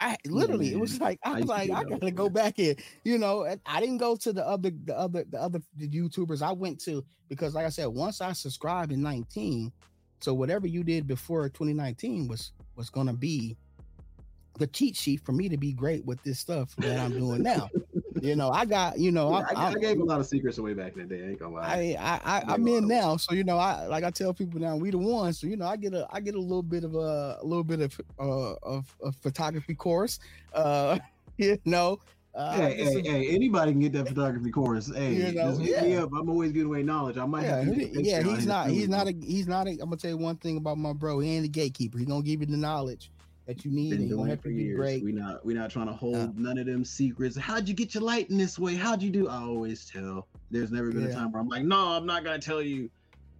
I literally, it was like I I was used like, I gotta go back in, You know, and I didn't go to the other, the other, the other YouTubers. I went to because, like I said, once I subscribed in 19, so whatever you did before 2019 was was gonna be the cheat sheet for me to be great with this stuff that I'm doing now. you know, I got, you know, Yeah, I, I, I gave a lot of secrets away back in the day. I ain't gonna lie. I, I, I I'm in now, so you know, I like I tell people now, we the ones, so you know, I get a, I get a little bit of a, a little bit of, uh, of, of photography course, uh, you know, uh, hey, hey, hey, anybody can get that photography course. Hey, You know, just hit me yeah. up. I'm always giving away knowledge. I might yeah, have to he- get a yeah, picture on he's not, he's not a, he's not a. I'm gonna tell you one thing about my bro. He ain't a gatekeeper. He's gonna give you the knowledge that you need, been and doing it for years. great. We not we not trying to hold none of them secrets. How'd you get your light in this way? How'd you do? I always tell There's never been Yeah. a time where I'm like, no, I'm not gonna tell you.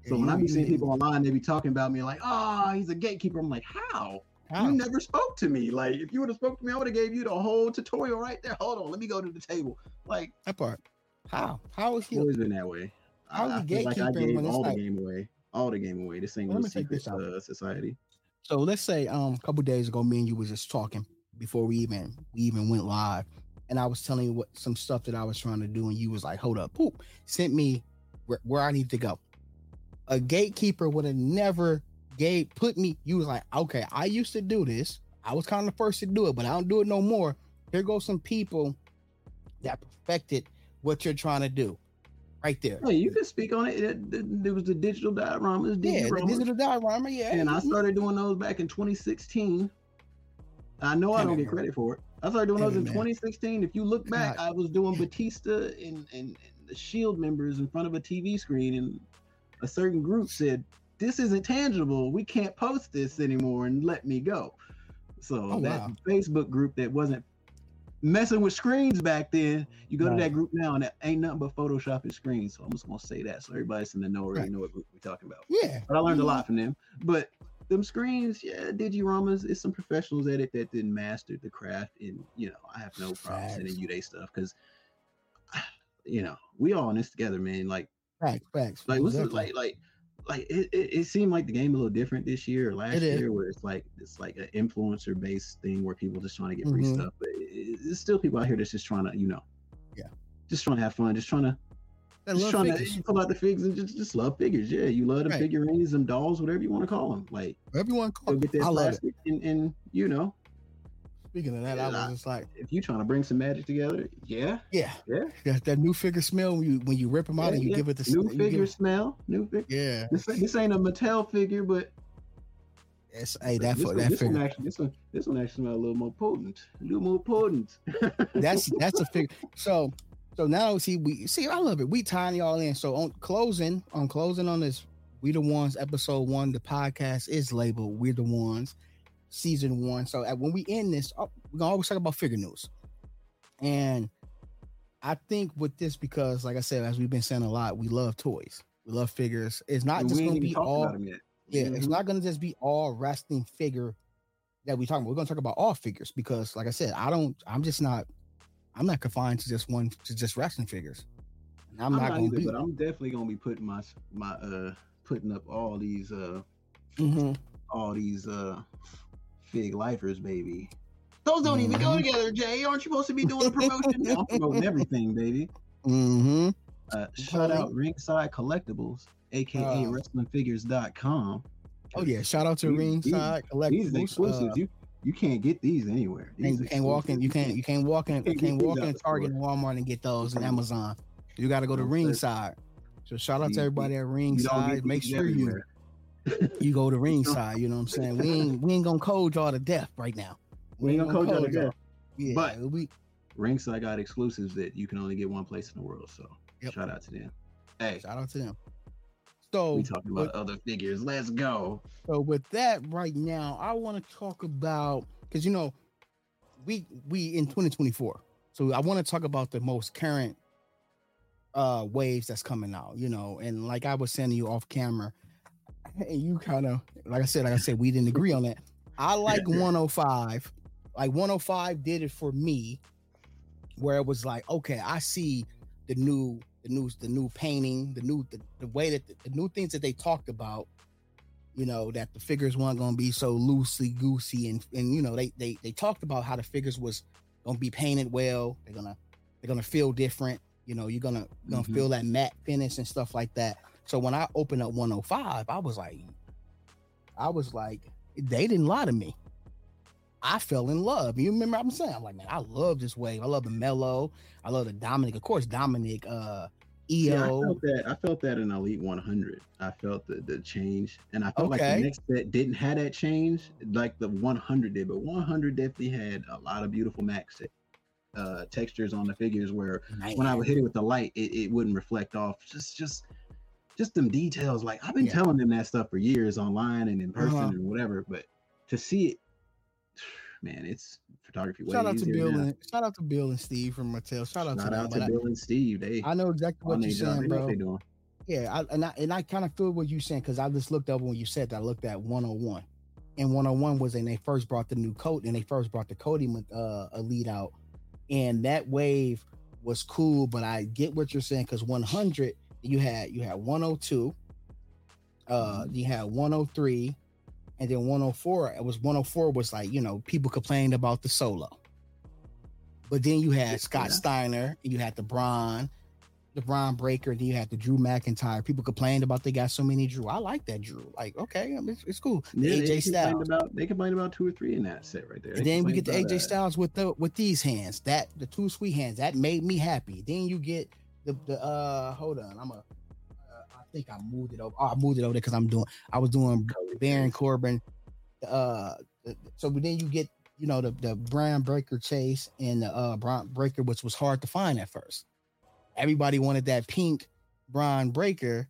So Yeah, when I you- be seeing people online, they be talking about me like, oh, he's a gatekeeper. I'm like, how? how? You never spoke to me. Like, if you would have spoke to me, I would have gave you the whole tutorial right there. Hold on, let me go to the table. Like, that part. How? How is he? always been that way. How I, I feel like I gave all like- the game away. All the game away. This ain't no secret uh, society. So let's say um a couple days ago, me and you was just talking before we even we even went live, and I was telling you what some stuff that I was trying to do, and you was like, "Hold up, poop!" Sent me where, where I need to go. A gatekeeper would have never gave put me. You was like, "Okay, I used to do this. I was kind of the first to do it, but I don't do it no more." Here goes some people that perfected what you're trying to do, right there. You can speak on it. It- it- There was the digital dioramas, yeah, the digital diorama. Yeah, and I started doing those back in 2016. I know I don't get credit for it. I started doing those in 2016. If you look back. I was doing Batista and, and, and the Shield members in front of a TV screen, and a certain group said, "This isn't tangible. We can't post this anymore," and let me go. So Oh, that wow. Facebook group that wasn't messing with screens back then, you go Right. to that group now, and it ain't nothing but Photoshop and screens. So I'm just gonna say that so everybody's in the know already Right. know what group we're talking about. yeah. But I learned a Mhm. lot from them. But them screens, yeah, digiramas, it's some professionals at it that didn't master the craft. And you know, I have no problem sending you they stuff because you know, we all in this together, man. Like Facts, facts. like what's it, like like like it, it, it seemed like the game a little different this year or last It year where it's like it's like an influencer based thing where people just trying to get free Mhm. stuff. But it, it- it's still people out here that's just trying to, you know, Yeah. just trying to have fun, just trying to I just love trying figures. to pull out the figs and just just love figures. Yeah, you love the Right. figurines, them dolls, whatever you want to call them. Like Everyone, call, get that I love it. plastic and, and you know, Speaking of that, I was just like, if you trying to bring some magic together, yeah, yeah, Yeah. that, that new figure smell when you when you rip them out yeah, and you yeah. give it the new figure it- smell, new figure. yeah, This, this ain't a Mattel figure, but it's hey that this, for one, that this one figure. actually, this one, this one actually smell a little more potent, a little more potent. That's that's a figure. So so now see we see I love it. We tying y'all in. So on closing on closing on this, we the ones episode one. The podcast is labeled "We the Ones," season one. So uh, when we end this, oh, we're gonna always talk about figure news, and I think with this because, like I said, as we've been saying a lot, we love toys, we love figures. It's not just gonna be all about 'em yet. yeah, it's Mhm. not gonna just be all wrestling figure that we talking about. We're gonna talk about all figures because, like I said, I don't. I'm just not. I'm not confined to just one to just wrestling figures. And I'm, I'm, not, not, gonna either, be. but I'm definitely gonna be putting my my uh putting up all these uh Mhm. all these uh fig lifers, baby. Those don't even go Mhm. together, Jay. Aren't you supposed to be doing a promotion? I'm promoting everything, baby. Mm-hmm. Uh, shout out Ringside Collectibles, aka Uh, WrestlingFigures.com. Oh yeah, shout out to These- Ringside These Collectibles. exclusives, Uh, you you can't get these anywhere. and you can't walk in. You can't. You can't walk in. You can't can't walk in Target and Walmart and get those and Amazon. You got to go to Ringside. So shout out to everybody at Ringside. Make these sure you. You go to ringside. You know what I'm saying? We ain't we ain't gonna code y'all to death right now. We ain't gonna code y'all to death. Yeah, But- we Ringside got exclusives that you can only get one place in the world. So Yep. shout out to them. Hey, shout out to them. So we talking about other figures. Let's go. so with that right now, I want to talk about because you know we we in 2024. So I want to talk about the most current uh waves that's coming out, you know, and like I was saying to you off camera, and you kind of like I said, like I said, we didn't agree on that. I like 105. Like 105 did it for me, where it was like, okay, I see the new, the new, the new painting, the new, the, the way that the, the new things that they talked about. You know that the figures weren't going to be so loosey goosey, and and you know they they they talked about how the figures was going to be painted well. They're gonna they're gonna feel different. You know, you're gonna gonna Mhm. feel that matte finish and stuff like that. So when I opened up 105, I was like, I was like, they didn't lie to me. I fell in love. You remember I'm saying? I'm like, man, I love this wave. I love the Melo. I love the Dominik. Of course, Dominik, uh, Yeah, I IYO. felt that. I felt that in Elite 100. I felt the, the change, and I felt like the next set didn't have that change like the 100 did, but 100 definitely had a lot of beautiful max uh, textures on the figures where when I would hit it with the light, it, it wouldn't reflect off. Just just just them details. Like I've been Yeah. telling them that stuff for years online and in person Uh-huh. and whatever, but to see it, man, it's photography. Shout out to Bill now. and shout out to Bill and Steve from Mattel. Shout out Shout to out but to I- Bill and Steve. They I, know exactly what you're saying, They know what bro. Yeah, I, and I and I kind of feel what you're saying because I just looked up when you said that. I looked at 101, and 101 was when they first brought the new coat and they first brought the Cody uh, Elite out, and that wave was cool. But I get what you're saying because 100 you had you had 102, uh, you had 103, and then 104. It was 104 was like you know people complained about the solo, but then you had Scott Yeah. Steiner and you had the Bron the Bron Breakker, then you had the Drew McIntyre. People complained about they got so many Drew. I like that Drew. Like, okay, I mean, it's, it's cool. Yeah, they AJ complained Styles. about they complained about two or three in that set right there. And then we get the AJ that. Styles with the with these hands. That the two sweet hands. That made me happy. Then you get the the uh hold on. I'm a uh, I think I moved it over. Oh, I moved it over there because I'm doing I was doing Baron Corbin. Uh so then you get you know the the Bron Breakker chase and the uh Bron Breakker, which was hard to find at first. Everybody wanted that pink Bron Breakker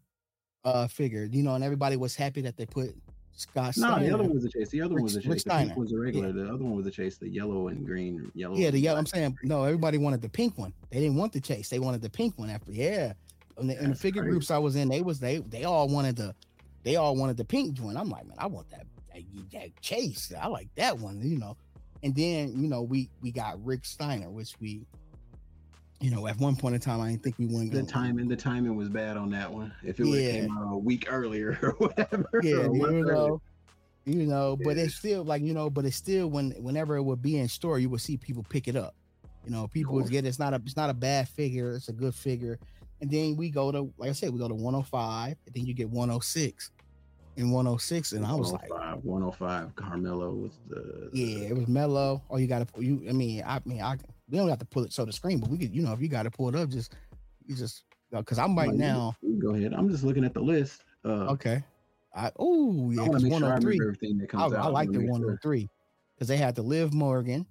uh figure, you know, and everybody was happy that they put Scott No, Steiner. the other one was a chase. The other one was a Rick- Rick chase. The was a regular. The other one was a chase. The yellow and green. Yellow. Yeah, the yellow. I'm saying no. Everybody wanted the pink one. They didn't want the chase. They wanted the pink one. After yeah, and the, and the figure crazy. groups I was in, they was they they all wanted the they all wanted the pink joint. I'm like, man, I want that that, that chase. I like that one. You know, and then you know we we got Rick Steiner, which we, you know, at one point in time I didn't think we wouldn't The timing, the timing was bad on that one. If it would Yeah. came out a week earlier or whatever. yeah, or you know, you know, but Yeah. it's still like you know, but it's still when whenever it would be in store, you would see people pick it up. You know, people would get it's not a it's not a bad figure, it's a good figure. And then we go to like I said, we go to 105, and then you get 106 and 106, and I was like, 105, 105 Carmelo was the yeah, it was Melo. Oh, you got to you. I mean, I mean, I we don't have to pull it so the screen, but we could, you know, if you got to pull it up, just you just because I'm right Like, now. Go ahead. I'm just looking at the list. Uh, Okay, I oh yeah, because to make sure I everything that I. I like the sure. 103 because they had the Liv Morgan,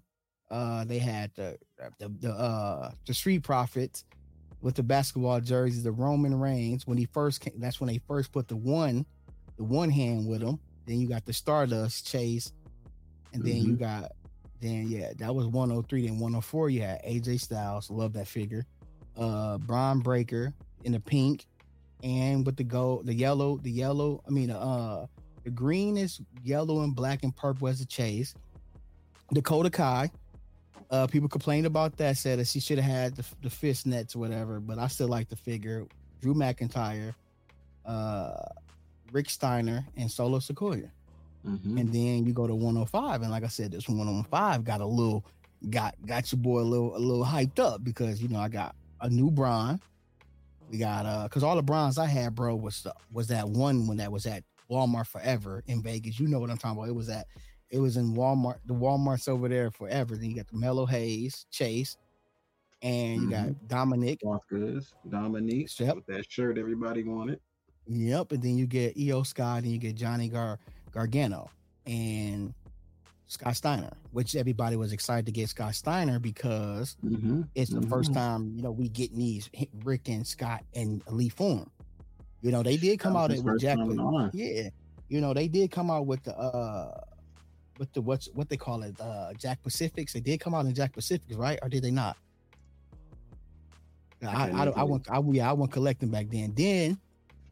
uh, they had the the the uh the Street Profits with the basketball jerseys, the Roman Reigns when he first came. That's when they first put the one, the one hand with him. Then you got the Stardust Chase, and then you got then yeah, that was 103. Then 104, you had AJ Styles, love that figure. Uh, Bron Breakker in the pink, and with the gold, the yellow, the yellow. I mean, uh, the green is yellow and black and purple as a chase. Dakota Kai. Uh, people complained about that, said that she should have had the, the fist nets or whatever, but I still like the figure. Drew McIntyre, uh, Rick Steiner, and Solo Sikoa. Mhm. And then you go to 105, and like I said, this 105 got a little, got got your boy a little a little hyped up because you know I got a new Bron. We got uh, because all the Brons I had, bro, was the, was that one when that was at Walmart forever in Vegas. You know what I'm talking about? It was at, it was in Walmart. The Walmart's over there forever. Then you got the Melo Hayes Chase, and you got Dominik. Goods, Dominik, Yep. that shirt everybody wanted. Yep, and then you get IYO SKY, and you get Johnny Gar Gargano and Scott Steiner, which everybody was excited to get Scott Steiner because Mm-hmm. it's the first time you know we getting these Rick and Scott and elite form. You know they did come out with Jack. Yeah, you know they did come out with the uh with the what's what they call it uh Jakks Pacifics. They did come out in Jakks Pacifics, right? Or did they not? I I, I, remember. went I yeah I went collecting back then. Then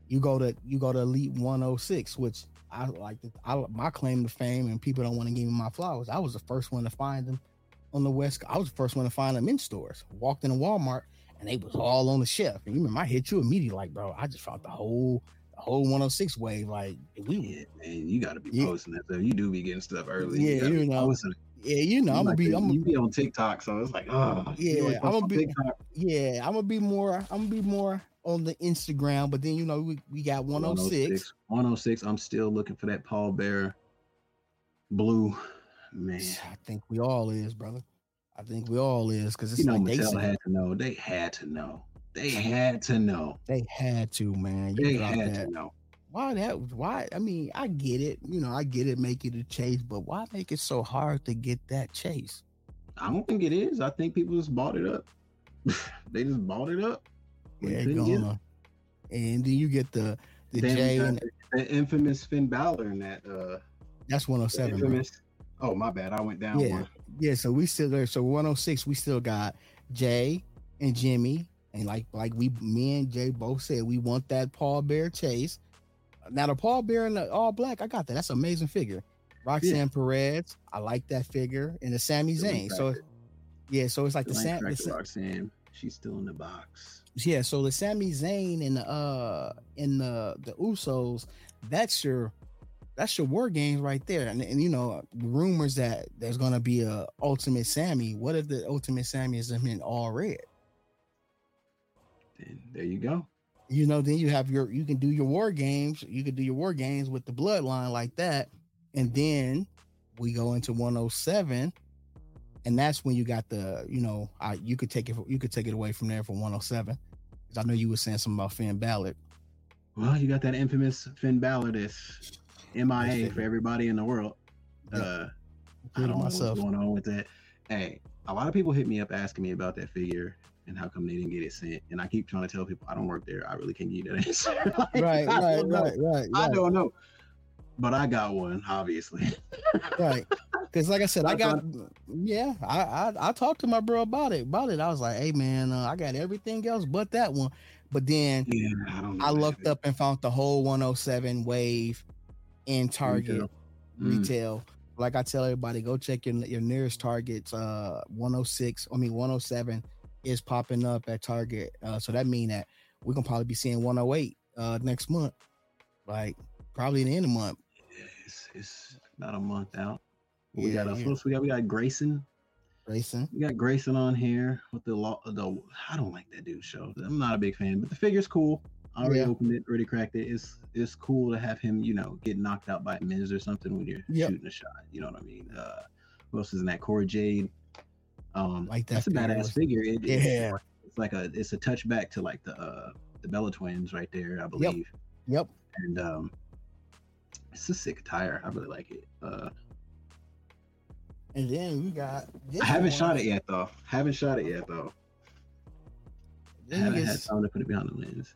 you go to you go to Elite 106, which I like. The, I my claim to fame, and people don't want to give me my flowers. I was the first one to find them on the west. I was the first one to find them in stores. Walked in a Walmart, and they was all on the shelf. And you remember, I hit you immediately, like, bro, I just found the whole the whole 106 wave. Like we, Yeah, man, you got to be Yeah. posting that stuff. You do be getting stuff early. Yeah, gotta you know. yeah, you know, I'm gonna like be, I'm gonna be on TikTok, so it's like, oh, Yeah, I'ma be- TikTok. yeah, I'm gonna be more, I'm gonna be more on the Instagram. But then you know, we, we got 106. 106. I'm still looking for that Balor blue. Man, I think we all is, brother. I think we all is because it's you know, like they Mattel had to know. They had to know. They had to know. they had to, man. You They had that. to know. Why that? Why? I mean, I get it. You know, I get it. Make it a chase, but why make it so hard to get that chase? I don't think it is. I think people just bought it up. they just bought it up. Yeah, get And then you get the the Then J and the, infamous Finn Balor in that uh that's 107. infamous Oh my bad, I went down Yeah. one. Yeah, so we still there. So 106, we still got Jey and Jimmy, and like like we me and Jay both said we want that Balor chase. Now the Balor in the all black, I got that. That's an amazing figure. Roxanne Perez, I like that figure, and the Sami Zayn. So yeah, so it's like the Sam. Roxanne. She's still in the box. Yeah, so the Sami Zayn and the uh and the the Usos, that's your that's your war games right there. And, and you know, rumors that there's gonna be a ultimate Sami. What if the ultimate Sami is in all red? Then there you go. You know, then you have your you can do your war games, you can do your war games with the bloodline like that, and then we go into 107 and that's when you got the you know I you could take it you could take it away from there for 107 because I know you were saying something about Finn Balor. Well, you got that infamous Finn Balor that's MIA for everybody in the world. Yeah. Uh, I don't know myself. what's going on with that. Hey, a lot of people hit me up asking me about that figure and how come they didn't get it sent. And I keep trying to tell people I don't work there. I really can't give you that answer. Like, right, I right, right, right, I don't know. But I got one, obviously. right. Because like I said, I got yeah. I, I I talked to my bro about it. About it, I was like, hey man, uh, I got everything else but that one. But then yeah, I. I looked up and found the whole 107 wave in Target Retail. Mm. retail. Like I tell everybody, go check your your nearest Targets. Uh, 106. I mean 107 is popping up at Target. Uh, so that mean that we're gonna probably be seeing 108 uh next month. Like probably in the end of the month. It's, it's about a month out. We Yeah, got us. yeah. who we got we got Grayson. Grayson. We got Grayson on here with the law. The I don't like that dude show. I'm not a big fan, but the figure's cool. I already Yeah. opened it, already cracked it. It's it's cool to have him, you know, get knocked out by Miz or something when you're Yep. shooting a shot. You know what I mean? Uh, who else is in that? Cora Jade. Um, Like that that's a badass figure. It- Yeah. it's like a it's a touchback to like the uh the Bella twins right there, I believe. Yep. And um, it's a sick tire. I really like it. Uh, And then we got. I haven't one. shot it yet though. Haven't shot it yet though. Then haven't you, had time to put it behind the lens.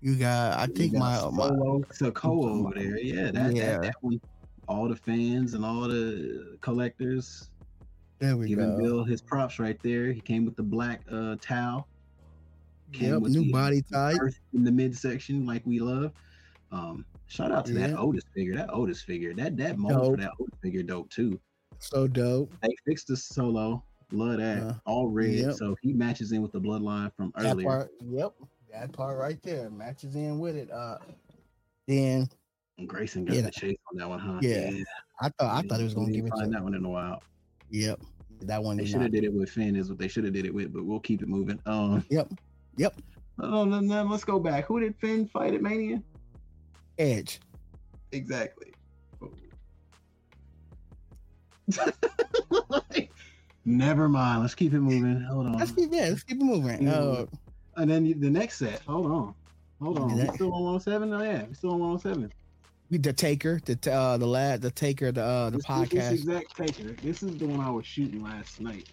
you got. I think got my, my solo Sikoa over there. Yeah, that, Yeah. that that one. All the fans and all the collectors there we giving go. Bill his props right there. He came with the black uh towel. came Yep, with new the- body type. in the midsection like we love. Um, shout out to Yeah. that Otis figure. That Otis figure. That that mold for that Otis figure dope too. So dope. They fixed the solo. Love that. Yeah. All red. Yep. So he matches in with the bloodline from That earlier. part, yep, that part right there matches in with it. Uh, then And Grayson got Yeah. the chase on that one, huh? Yeah. I thought I Yeah, thought it was gonna give it to. that one in a while. Yep, that one. They should have did it with Finn is what they should have did it with, but we'll keep it moving. Um Yep, yep. Oh no, no, let's go back. Who did Finn fight at Mania? Edge. Exactly. Never mind. Let's keep it moving. Hold on. Let's keep yeah, let's keep it moving. Uh, And then you- the next set. Hold on. Hold on. We That- still on 107? Oh yeah, we still on 107. the taker, the uh, the lad, the taker, the uh, the This- podcast. This exact taker. This is the one I was shooting last night.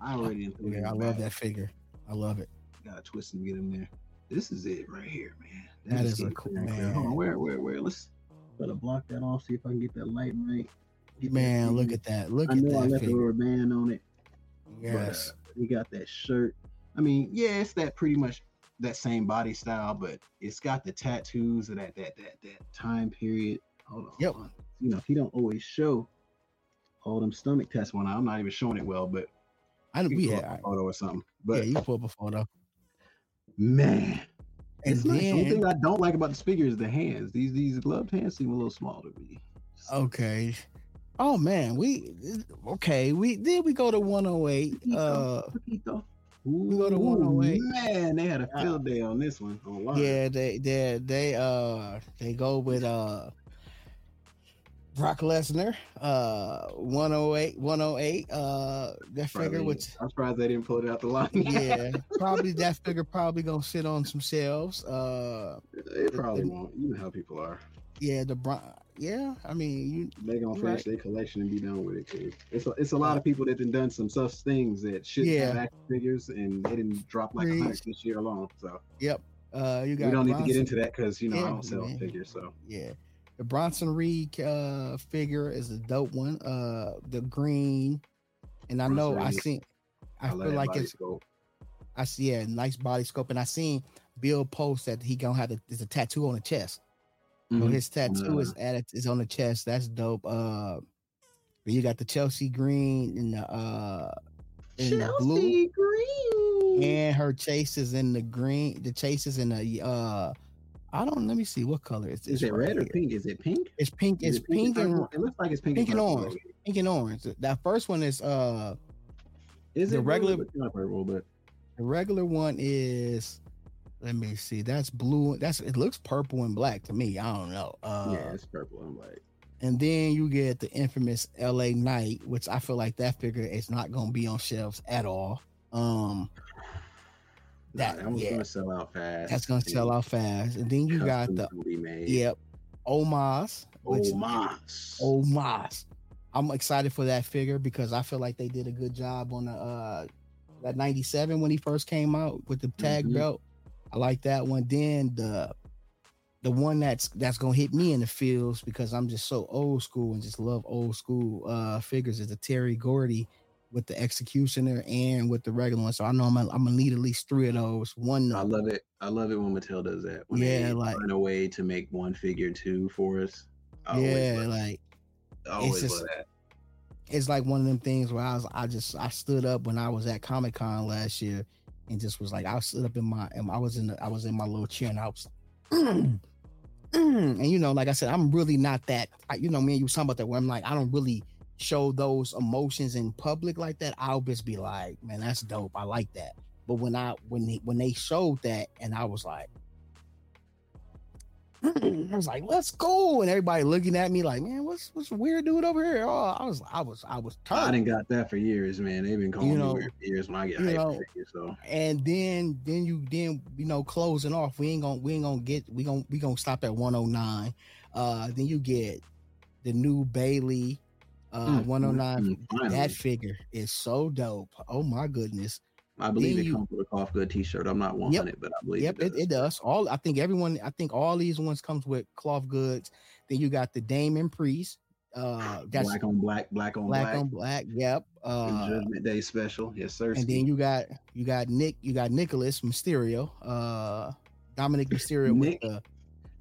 I already didn't yeah, I love that figure. I love it. Gotta twist and get him there. This is it right here, man. That is a cool- clear. Hold on, where, where, where? Let's gotta block that off. See if I can get that light right. That Man, look at that. Look I at know I that left a rubber band on it. Yes. Uh, he got that shirt. I mean, yeah, it's that pretty much that same body style, but it's got the tattoos of that that that that time period. Hold on. Yep. hold on. You know, he don't always show all them stomach tests one. I'm not even showing it well, but I you we can pull had. a photo or something. yeah, But you pull up a photo. man, And it's nice. The only thing I don't like about this figure is the hands. These these gloved hands seem a little small to me. okay. Oh man, we okay. We then we go to 108. Uh, Poquito. We go to Ooh, 108. Man, they had a Yeah. field day on this one online. yeah, they they they uh they go with uh Brock Lesnar, uh 108, 108. Uh that figure which I'm surprised they didn't pull it out the line. yeah, probably that figure probably gonna sit on some shelves. Uh it probably the- won't. You know how people are. yeah, the Bron yeah, I mean you They gonna finish their collection and be done with it. Too. It's a, it's a lot of people that have done some such things that shouldn't have Yeah. action figures, and they didn't drop like a hundred this year alone. So yep, uh you got we don't need to get into that because you know I Yeah, don't sell man. figures. So yeah. the Bronson Reed uh figure is a dope one. Uh, the green, and I know I Bronson seen. I, I feel like it's. scope. I see yeah, nice body scope, and I seen Bill post that he gonna have a, there's a tattoo on the chest. So Mhm. his tattoo Uh, is added is on the chest. That's dope. Uh, you got the Chelsea green and the uh in the blue, Chelsea Green. and her chase is in the green. The chase is in the uh, I don't. Let me see what color it's. Is it right red or pink? Is it pink? It's pink. Is It's it pink and and? It looks like it's pink, pink and purple. orange. pink and orange. That first one is uh Is The it regular- regular? It's not purple, but the regular one is. Let me see. That's blue. That's it. Looks purple and black to me. I don't know. Uh, yeah, it's purple and white. And then you get the infamous LA Knight, which I feel like that figure is not going to be on shelves at all. Um, That, that- that yeah. gonna sell out fast. that's going to sell out fast. And then you got the gonna yep, Omos, which Oh mas. Omos. I'm excited for that figure because I feel like they did a good job on the uh that 97 when he first came out with the tag Mhm. belt. I like that one. Then the the one that's that's gonna hit me in the fields because I'm just so old school and just love old school uh figures is the Terry Gordy with the executioner and with the regular one. So I know I'm gonna, I'm gonna need at least three of those. One I love it. I love it when Mattel does that. When Yeah, like- find a way to make one figure two for us. I yeah, like always just- love that. it's like one of them things where I was I just I stood up when I was at Comic Con last year and just was like I stood up in my I was in the, I was in my little chair and I was and you know like I said I'm really not that I, you know me and you talking about that where I'm like I don't really show those emotions in public like that. I'll just be like man that's dope. I like that. But when I when they, when they showed that and I was like I was like, let's go. And everybody looking at me like, man, what's what's weird dude over here? Oh, I was I was I was tired. I didn't got that for years, man. They've been calling You me know- weird for years when I get hyped know. So and then then you then you know closing off we ain't gonna we ain't gonna get we gonna we gonna stop at 109 uh then you get the new Bayley uh Mm, 109 mm, that figure is so dope oh my goodness I believe then it you- comes with a cough good T-shirt. I'm not 100, but I believe yep it it, does. it does all i think everyone i think all these ones comes with cloth goods then you got the Damian Priest uh that's black on black, black on black black. on black yep uh Judgment Day special, yes sir. and then you got you got nick you got nicholas mysterio uh Dominik mysterio Nick, with the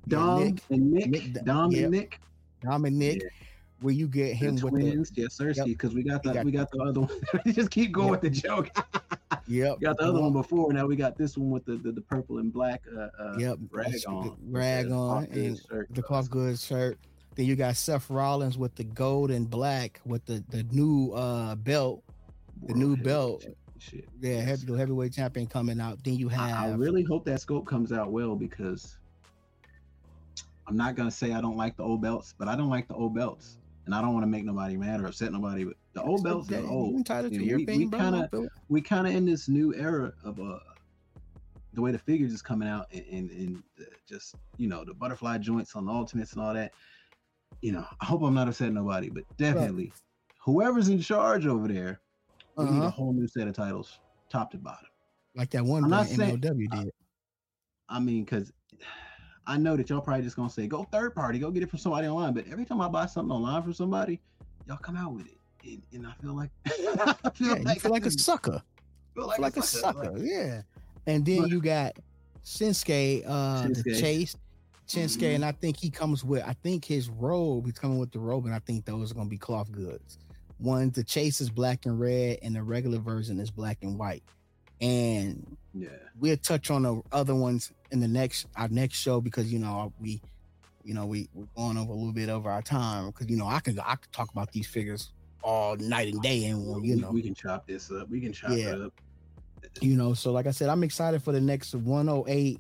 Dom Nick- and Nick, Nick- Dom yep. and Nick, Dominik, Yeah. Where you get him the with the twins, yes sir. Yep. Because we got the got- we got the other one. just keep going Yep. with the joke. yep, got the other one before. Now we got this one with the the, the purple and black. Uh, uh, yep, rag on, rag the on, and shirt. the cloth goods shirt. Then you got Seth Rollins with the gold and black with the the new uh belt, the new belt. championship. yeah, heavy, the heavyweight champion coming out. Then you I, I really hope that scope comes out well because I'm not gonna say I don't like the old belts, but I don't like the old belts, and I don't want to make nobody mad or upset nobody. But the old belts Yeah, are old. You to know, your we- we opinion, bro. I kinda- we kind of in this new era of uh the way the figures is coming out and, and, and just you know the butterfly joints on the ultimates and all that you know i hope i'm not upsetting nobody but definitely whoever's in charge over there we need a Uh-huh. whole new set of titles top to bottom like that one I'm not saying- MLW did. i mean because i know that y'all probably just gonna say go third party go get it from somebody online but every time i buy something online from somebody y'all come out with it and, and i feel like i feel Yeah, you feel like a sucker. feel Feel like a sucker. Yeah. And then you got Shinsuke, uh, the Chase, Shinsuke, Mhm. and I think he comes with. I think his robe. He's coming with the robe, and I think those are gonna be cloth goods. One, the Chase is black and red, and the regular version is black and white. And yeah. we'll touch on the other ones in the next our next show because you know we, you know we we're going over a little bit over our time because you know I can I could talk about these figures all night and day, and well, you we, know. we can chop this up. We can chop Yeah. it up. You know so like i said i'm excited for the next 108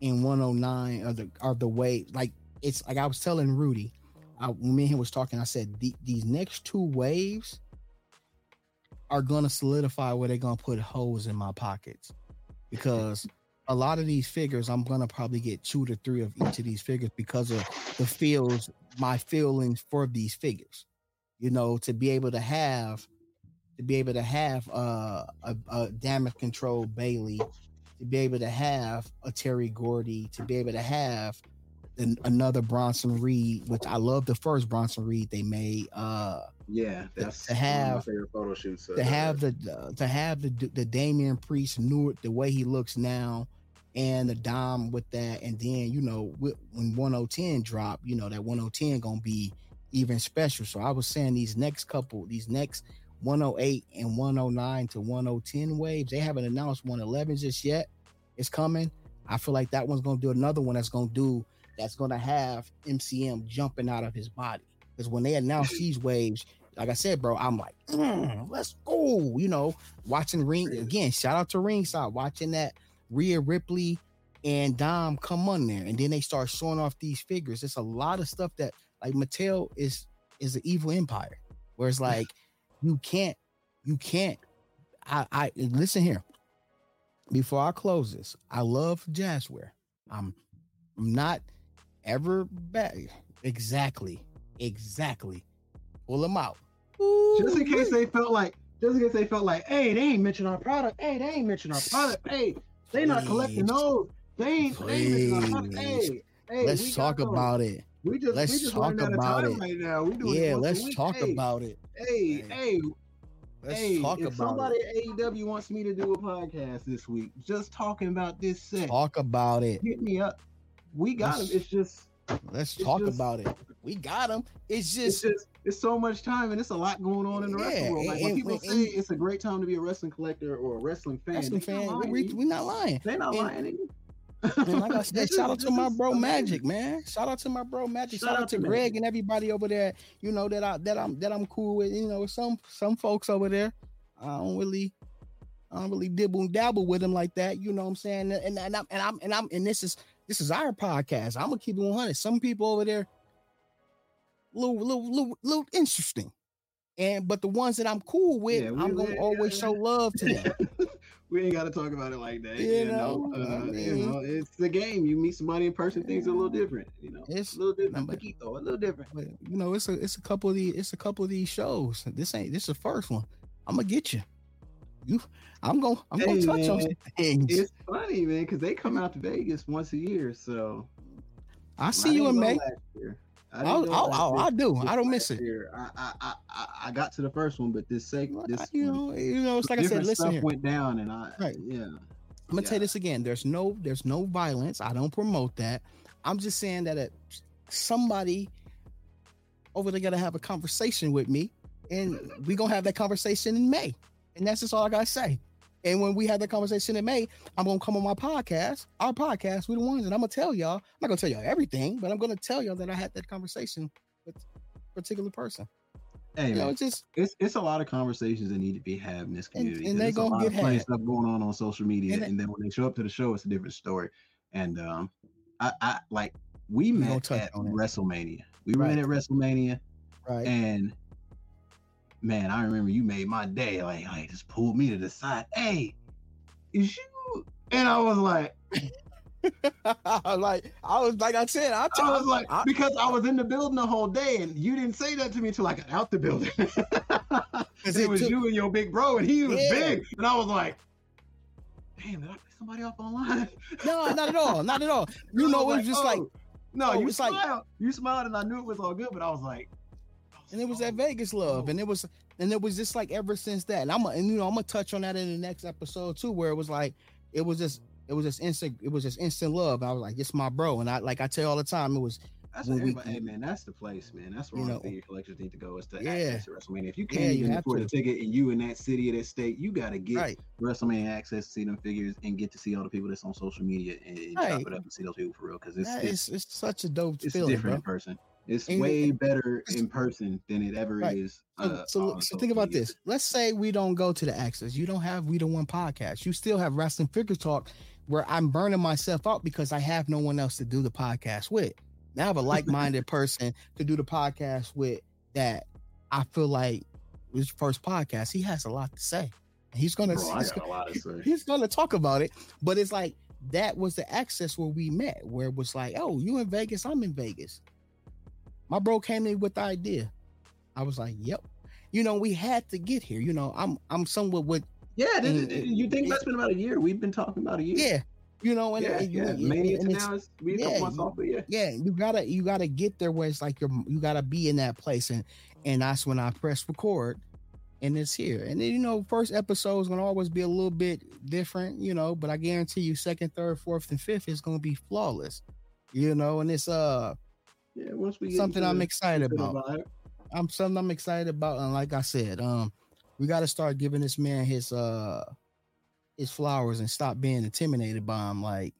and 109 of the are the way like it's like i was telling rudy I, when me and him was talking i said the, these next two waves are gonna solidify where they're gonna put holes in my pockets because a lot of these figures i'm gonna probably get two to three of each of these figures because of the feels my feelings for these figures you know to be able to have to be able to have uh, a, a damage control Bayley, to be able to have a Terry Gordy, to be able to have an, another Bronson Reed, which I love the first Bronson Reed they made. Uh, yeah, that's to have one of my favorite photo shoots. to have the uh, to have the the Damian Priest knew it the way he looks now, and the Dom with that, and then you know when 1010 drop, you know that 1010 gonna be even special. So I was saying these next couple, these next 108 and 109 to 1010 waves, they haven't announced 111 just yet. It's coming. I feel like that one's gonna do another one that's gonna do that's gonna have MCM jumping out of his body. Because when they announced these waves, like I said, bro, I'm like, mm, let's go. You know, watching Ring again. Shout out to Ringside, watching that Rhea Ripley and Dom come on there, and then they start showing off these figures. It's a lot of stuff that like Mattel is is an evil empire, where it's like you can't, you can't. I I listen here. Before I close this, I love Jazzware. I'm I'm not ever bad. Exactly, exactly. Pull them out. just in case they felt like, just in case they felt like, hey, they ain't mention our product. Hey, they ain't mention our product. Hey, they not collecting those. They ain't, they ain't mention our product. Hey, hey, let's talk those. about it. We just, let's we just talk running out of about it. right now. We doing it Yeah, once a let's week. talk Hey, about it. Hey, Hey. hey, Let's hey! talk if about somebody it. at AEW wants me to do a podcast this week, just talking about this set, Talk about it. hit me up. We got him. Let's- It's just, Let's It's talk just- about it. We got them. It's it's just just, it's so much time, and it's a lot going on in the Yeah, wrestling world. Like when people and- say it's a great time to be a wrestling collector or a wrestling fan, wrestling fan. lying. we, are not lying. They're not and- lying. And like I said, shout out to my bro. Magic, man. Shout out to my bro Magic. Shout Shout, out to Greg Magic. and everybody over there. You know that I that I'm that I'm cool with. You know some some folks over there. I don't really. I don't really dibble and dabble with them like that, you know what I'm saying? And, and I'm and I'm and I'm and this is this is our podcast. I'm gonna keep it 100. Some people over there, little little little, little interesting, and but the ones that I'm cool with, Yeah, I'm gonna always show love to them. we ain't got to talk about it like that. You You, know, know, I uh, you know, it's the game. You meet somebody in person, things are a little different. You know, It's- a little different. but- Paquito, a little different. But you know, it's a it's a couple of these it's a couple of these shows. This ain't this is the first one. I'm gonna get you. You, I'm gonna I'm gonna touch on man, some things. It's funny, man, because they come out to Vegas once a year. So I I see you in May. I. Oh, oh, oh, I do. I don't miss it. year, I, I, I, I- I got to the first one, but this sake, this I- you know, you know, it's like I said. Listen stuff here. went down, and I, Right. yeah, I'm gonna tell you this again. There's no there's no violence. I don't promote that. I'm just saying that it, somebody over there gotta have a conversation with me, and we gonna have that conversation in May. And that's just all I gotta say. And when we had that conversation in May, I'm gonna come on my podcast, our podcast, we're the ones, and I'm gonna tell y'all. I'm not gonna tell y'all everything, but I'm gonna tell y'all that I had that conversation with a particular person. Hey, You know, it's just it's it's a lot of conversations that need to be had in this And- community. and 'cause they gonna lot get of funny stuff going on on social media, And and, then when they show up to the show, it's a different story. And um, I, I like we met at on. WrestleMania. We Right. met at WrestleMania, right. and man, I remember you made my day. Like, like just pulled me to the side. Hey, is you? And I was like, like I was like I said, I, I was like, I- because I was in the building the whole day, and you didn't say that to me until I got out the building. it, it was took- you and your big bro, and he was Yeah. big, and I was like, "Damn, did I pick somebody off online?" no, not at all, not at all. You know, it was was just like, oh. no, oh, you it's like- smiled, you smiled, and I knew it was all good, but I was like, and it was that Vegas love, and it was, and it was just like ever since that. And I'm, a- and you know, I'm gonna touch on that in the next episode too, where it was like, it was just, it was just instant, it was just instant love. I was like, it's my bro, and I like I tell you all the time, it was, That's when we- hey man, that's the place, man. That's where You all know, the collectors need to go is to Yeah. access to WrestleMania. If you can't you even have afford to. a ticket and you in that city or that state, you got to get right, WrestleMania access to see them figures and get to see all the people that's on social media and, and chop Right. it up and see those people for real because it's it's, it's such a dope it's feeling, different bro. in person. It's And- way better it's- in person than it ever Right. is. So, uh, so, so think about media. this. Let's say we don't go to the Access. You don't have We the One podcast. You still have Wrestling Figure Talk, where I'm burning myself out because I have no one else to do the podcast with. Now I have a like-minded person to do the podcast with that I feel like his first podcast. He has a lot to say. He's gonna Bro, he's, got a lot to say. he's gonna talk about it. But it's like that was the access where we met, where it was like, oh, you in Vegas, I'm in Vegas. My bro came in with the idea. I was like, yep. You know, we had to get here. You know, I'm I'm somewhat with Yeah, this, And- you think that's been about a year? We've been talking about a year. yeah. You know, and, yeah, and yeah. and- Mania and to now is we yeah, months you- off, yeah. yeah, you gotta you gotta get there where it's like you're you gotta be in that place, and and that's when I press record, and it's here. And then you know, first episode is gonna always be a little bit different, you know, but I guarantee you, second, third, fourth, and fifth is gonna be flawless, you know. And it's uh Yeah, once we get something I'm the- excited about. I'm something I'm excited about, and like I said, um, we got to start giving this man his uh his flowers and stop being intimidated by him. Like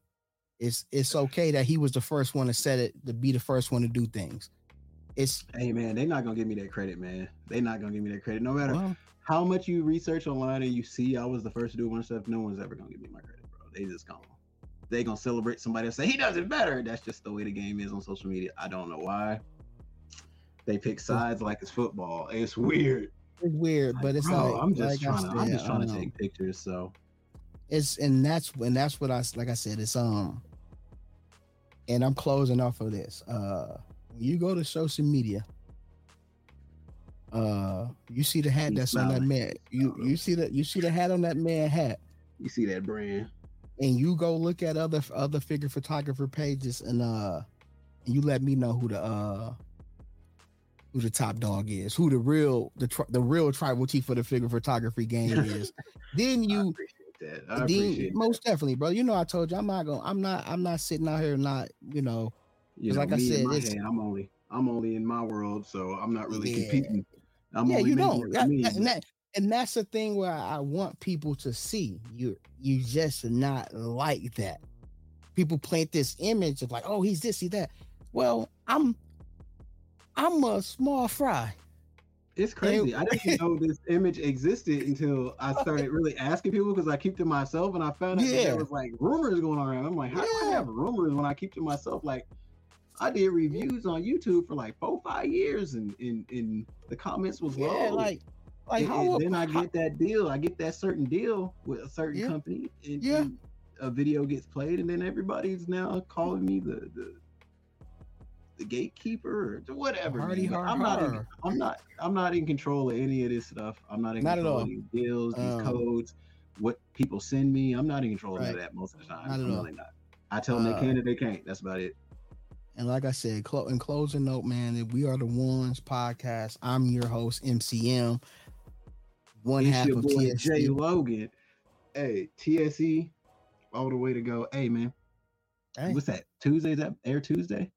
it's it's okay that he was the first one to set it to be the first one to do things. It's Hey man, they're not gonna give me that credit, man. They're not gonna give me that credit. No matter well, how much you research online and you see I was the first to do of stuff, no one's ever gonna give me my credit, bro. They just gonna they gonna celebrate somebody and say he does it better. That's just the way the game is on social media. I don't know why. They pick sides like it's football. It's weird. it's weird, but it's Bro, like I'm just like trying to I'm just trying to take pictures. So it's and that's and that's what I like I said it's um and I'm closing off of this. Uh when you go to social media, uh you see the hat that's on that man. You you see that you see the hat on that man hat. you see that brand. And you go look at other other figure photographer pages and uh you let me know who the uh who the top dog is, who the real the tri- the real tribal chief of the figure photography game is. then you appreciate that. I then appreciate most definitely, bro. You know I told you I'm not going to I'm not I'm not sitting out here not, you know, that. You know, like I said, head, I'm only I'm only in my world, so I'm not really Yeah. competing. I'm yeah, only you don't. That- that- and that's the thing where I want people to see you. You just not like that. People plant this image of like, oh, he's this, he's that. Well, I'm I'm a small fry. It's crazy. I didn't know this image existed until I started really asking people because I keep to myself and I found out that Yeah. there was like rumors going around. I'm like, how do I have rumors when I keep to myself? Like, I did reviews on YouTube for like four, five years, and in in the comments was low. Yeah, like like And- how, and then I get that deal. I get that certain deal with a certain Yeah. company, and, Yeah. and a video gets played, and then everybody's now calling me the the the gatekeeper or whatever. Hardy man. But har I'm not. In. I'm not. I'm not in control of any of this stuff. I'm not in Not control of these deals, these Um, codes, what people send me. I'm not in control of that most of the time. Not I'm all. really not. I tell them Uh, they can and they can't. That's about it. And like I said, clo- in closing note, man, if we are the ones podcast. I'm your host, MCM. One It's half your of boy TSE. Jay Logan. Hey, TSE, all the way to go. Hey man, Hey, what's that? Tuesday? Is that Air Tuesday?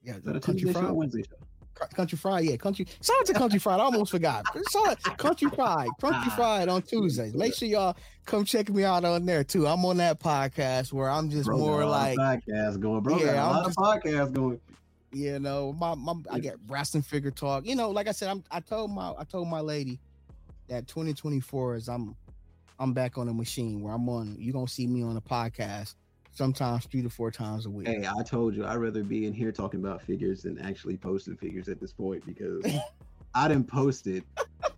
yeah, Is that a country Tuesday show fried, Wednesday show? country fried, yeah, country. Shout out to country fried. I almost forgot. Shout out country fried, country Ah, fried on Tuesdays. Make sure y'all come check me out on there too. I'm on that podcast where I'm just Bro more like, podcast going. Bro, Yeah, I'm lot just- of podcasts going. you know, my, my I get wrestling figure talk. You know, like I said, I'm I told my I told my lady that 2024 is I'm I'm back on the machine where I'm on. You're gonna see me on a podcast sometimes three to four times a week. Hey, I told you I'd rather be in here talking about figures than actually posting figures at this point because I done posted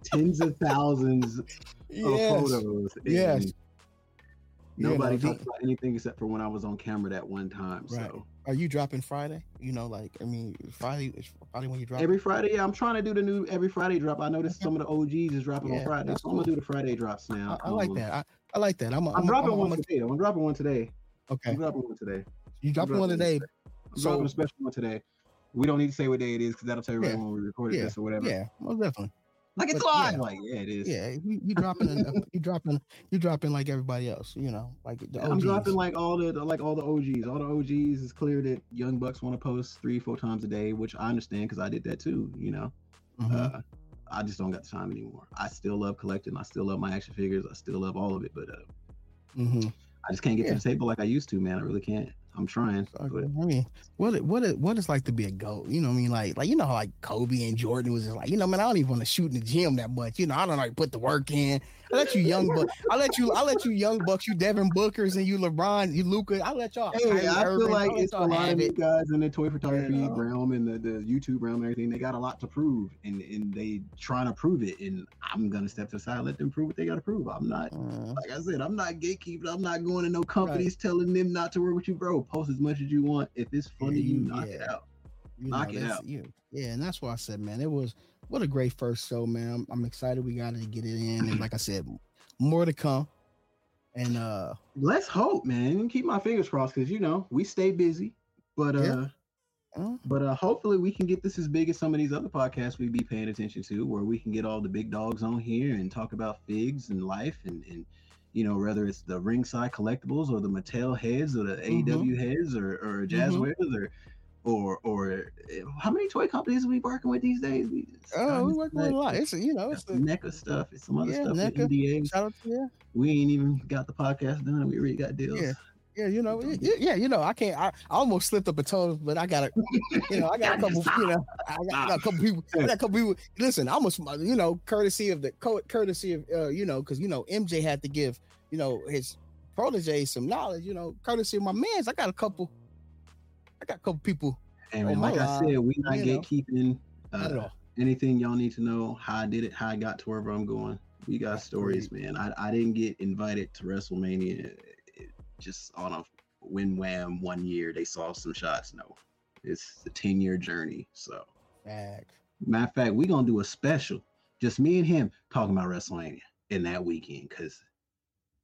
tens of thousands of photos. Yes. Nobody know, talked about anything except for when I was on camera that one time. Right. So Are you dropping Friday? You know, like I mean, Friday is Friday when you drop. every Friday, yeah, I'm trying to do the new every Friday drop. I noticed some of the OGs is dropping Yeah, on Friday, so I'm gonna do the Friday drops now. I, I like Um, that. I, I like that. I'm, a, I'm, I'm, dropping I'm, one I'm, today. I'm dropping one today. okay. I'm dropping one today. You dropping one dropping today? I'm So- dropping a special one today. We don't need to say what day it is because that'll tell you right Yeah. when we recorded Yeah. this or whatever. Yeah, most definitely. Like it's But, yeah. live. Like yeah, it is. Yeah, you, you dropping, an- you dropping, you dropping like everybody else. You know, like the I'm dropping like all the like all the OGs. All the OGs is clear that young bucks want to post three, four times a day, which I understand because I did that too. You know, Mhm. uh, I just don't got the time anymore. I still love collecting. I still love my action figures. I still love all of it, but uh, Mhm. I just can't get Yeah. to the table like I used to, man. I really can't. I'm trying, I mean, what it, what it, what it's like to be a goat? You know, what I mean, like like you know how like Kobe and Jordan was just like, you know, man, I don't even want to shoot in the gym that much. You know, I don't like put the work in. I let you young buck, I let you, I let you young bucks, you Devin Bookers and you LeBron, you Luka. I let y'all. Hey, Kyrie I feel like I it's a lot of you it. guys in the toy photography Yeah. realm and the, the YouTube realm and everything. They got a lot to prove, and and they trying to prove it. And I'm gonna step to the side, let them prove what they got to prove. I'm not, Uh, like I said, I'm not gatekeeping. I'm not going to no companies telling them not to work with you, bro. Post as much as you want. If it's funny, Yeah, you you- knock it out. you Knock know, it out. You, yeah, and that's why I said, man, it was what a great first show, man. I'm, I'm excited we got to get it in, and like I said, more to come. And uh let's hope, man. Keep my fingers crossed because you know we stay busy, but uh. Yeah. Uh, but uh, hopefully we can get this as big as some of these other podcasts we be paying attention to, where we can get all the big dogs on here and talk about figs and life and and you know whether it's the ringside collectibles or the Mattel heads or the mm-hmm. AEW heads or or Jazz mm-hmm. or or or eh, how many toy companies are we working with these days? We, oh, we working with a lot. It's you know, it's the NECA stuff. It's some other yeah, stuff. NECA. NDA. Shout out to you. We ain't even got the podcast done. We already got deals. Yeah. Yeah, you know, yeah, you know, I can't. I, I almost slipped up a toe, but I got a, you know, I got a couple, you know, I got, I got, a couple people. I got a couple people. Listen, I almost, you know, courtesy of the courtesy of, uh, you know, because you know, MJ had to give, you know, his protege some knowledge. You know, courtesy of my man's. I got a couple. I got a couple people and like I said, we not gatekeeping uh, anything y'all need to know. How I did it, how I got to wherever I'm going. We got stories, man. I, I didn't get invited to WrestleMania just on a win wham one year. They saw some shots. No, it's a 10 year journey. So, fact. matter of fact, we gonna do a special, just me and him talking about WrestleMania in that weekend because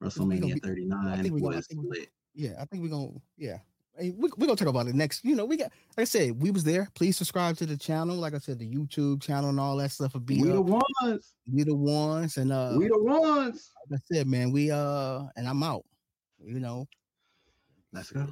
WrestleMania 39 was lit. Yeah, I think we're gonna, yeah, we're we gonna talk about it next. You know, we got like I said, we was there. Please subscribe to the channel. Like I said, the YouTube channel and all that stuff will be we the ones. We the ones, and uh, we the ones. Like I said, man, we uh, and I'm out. You know, let's go.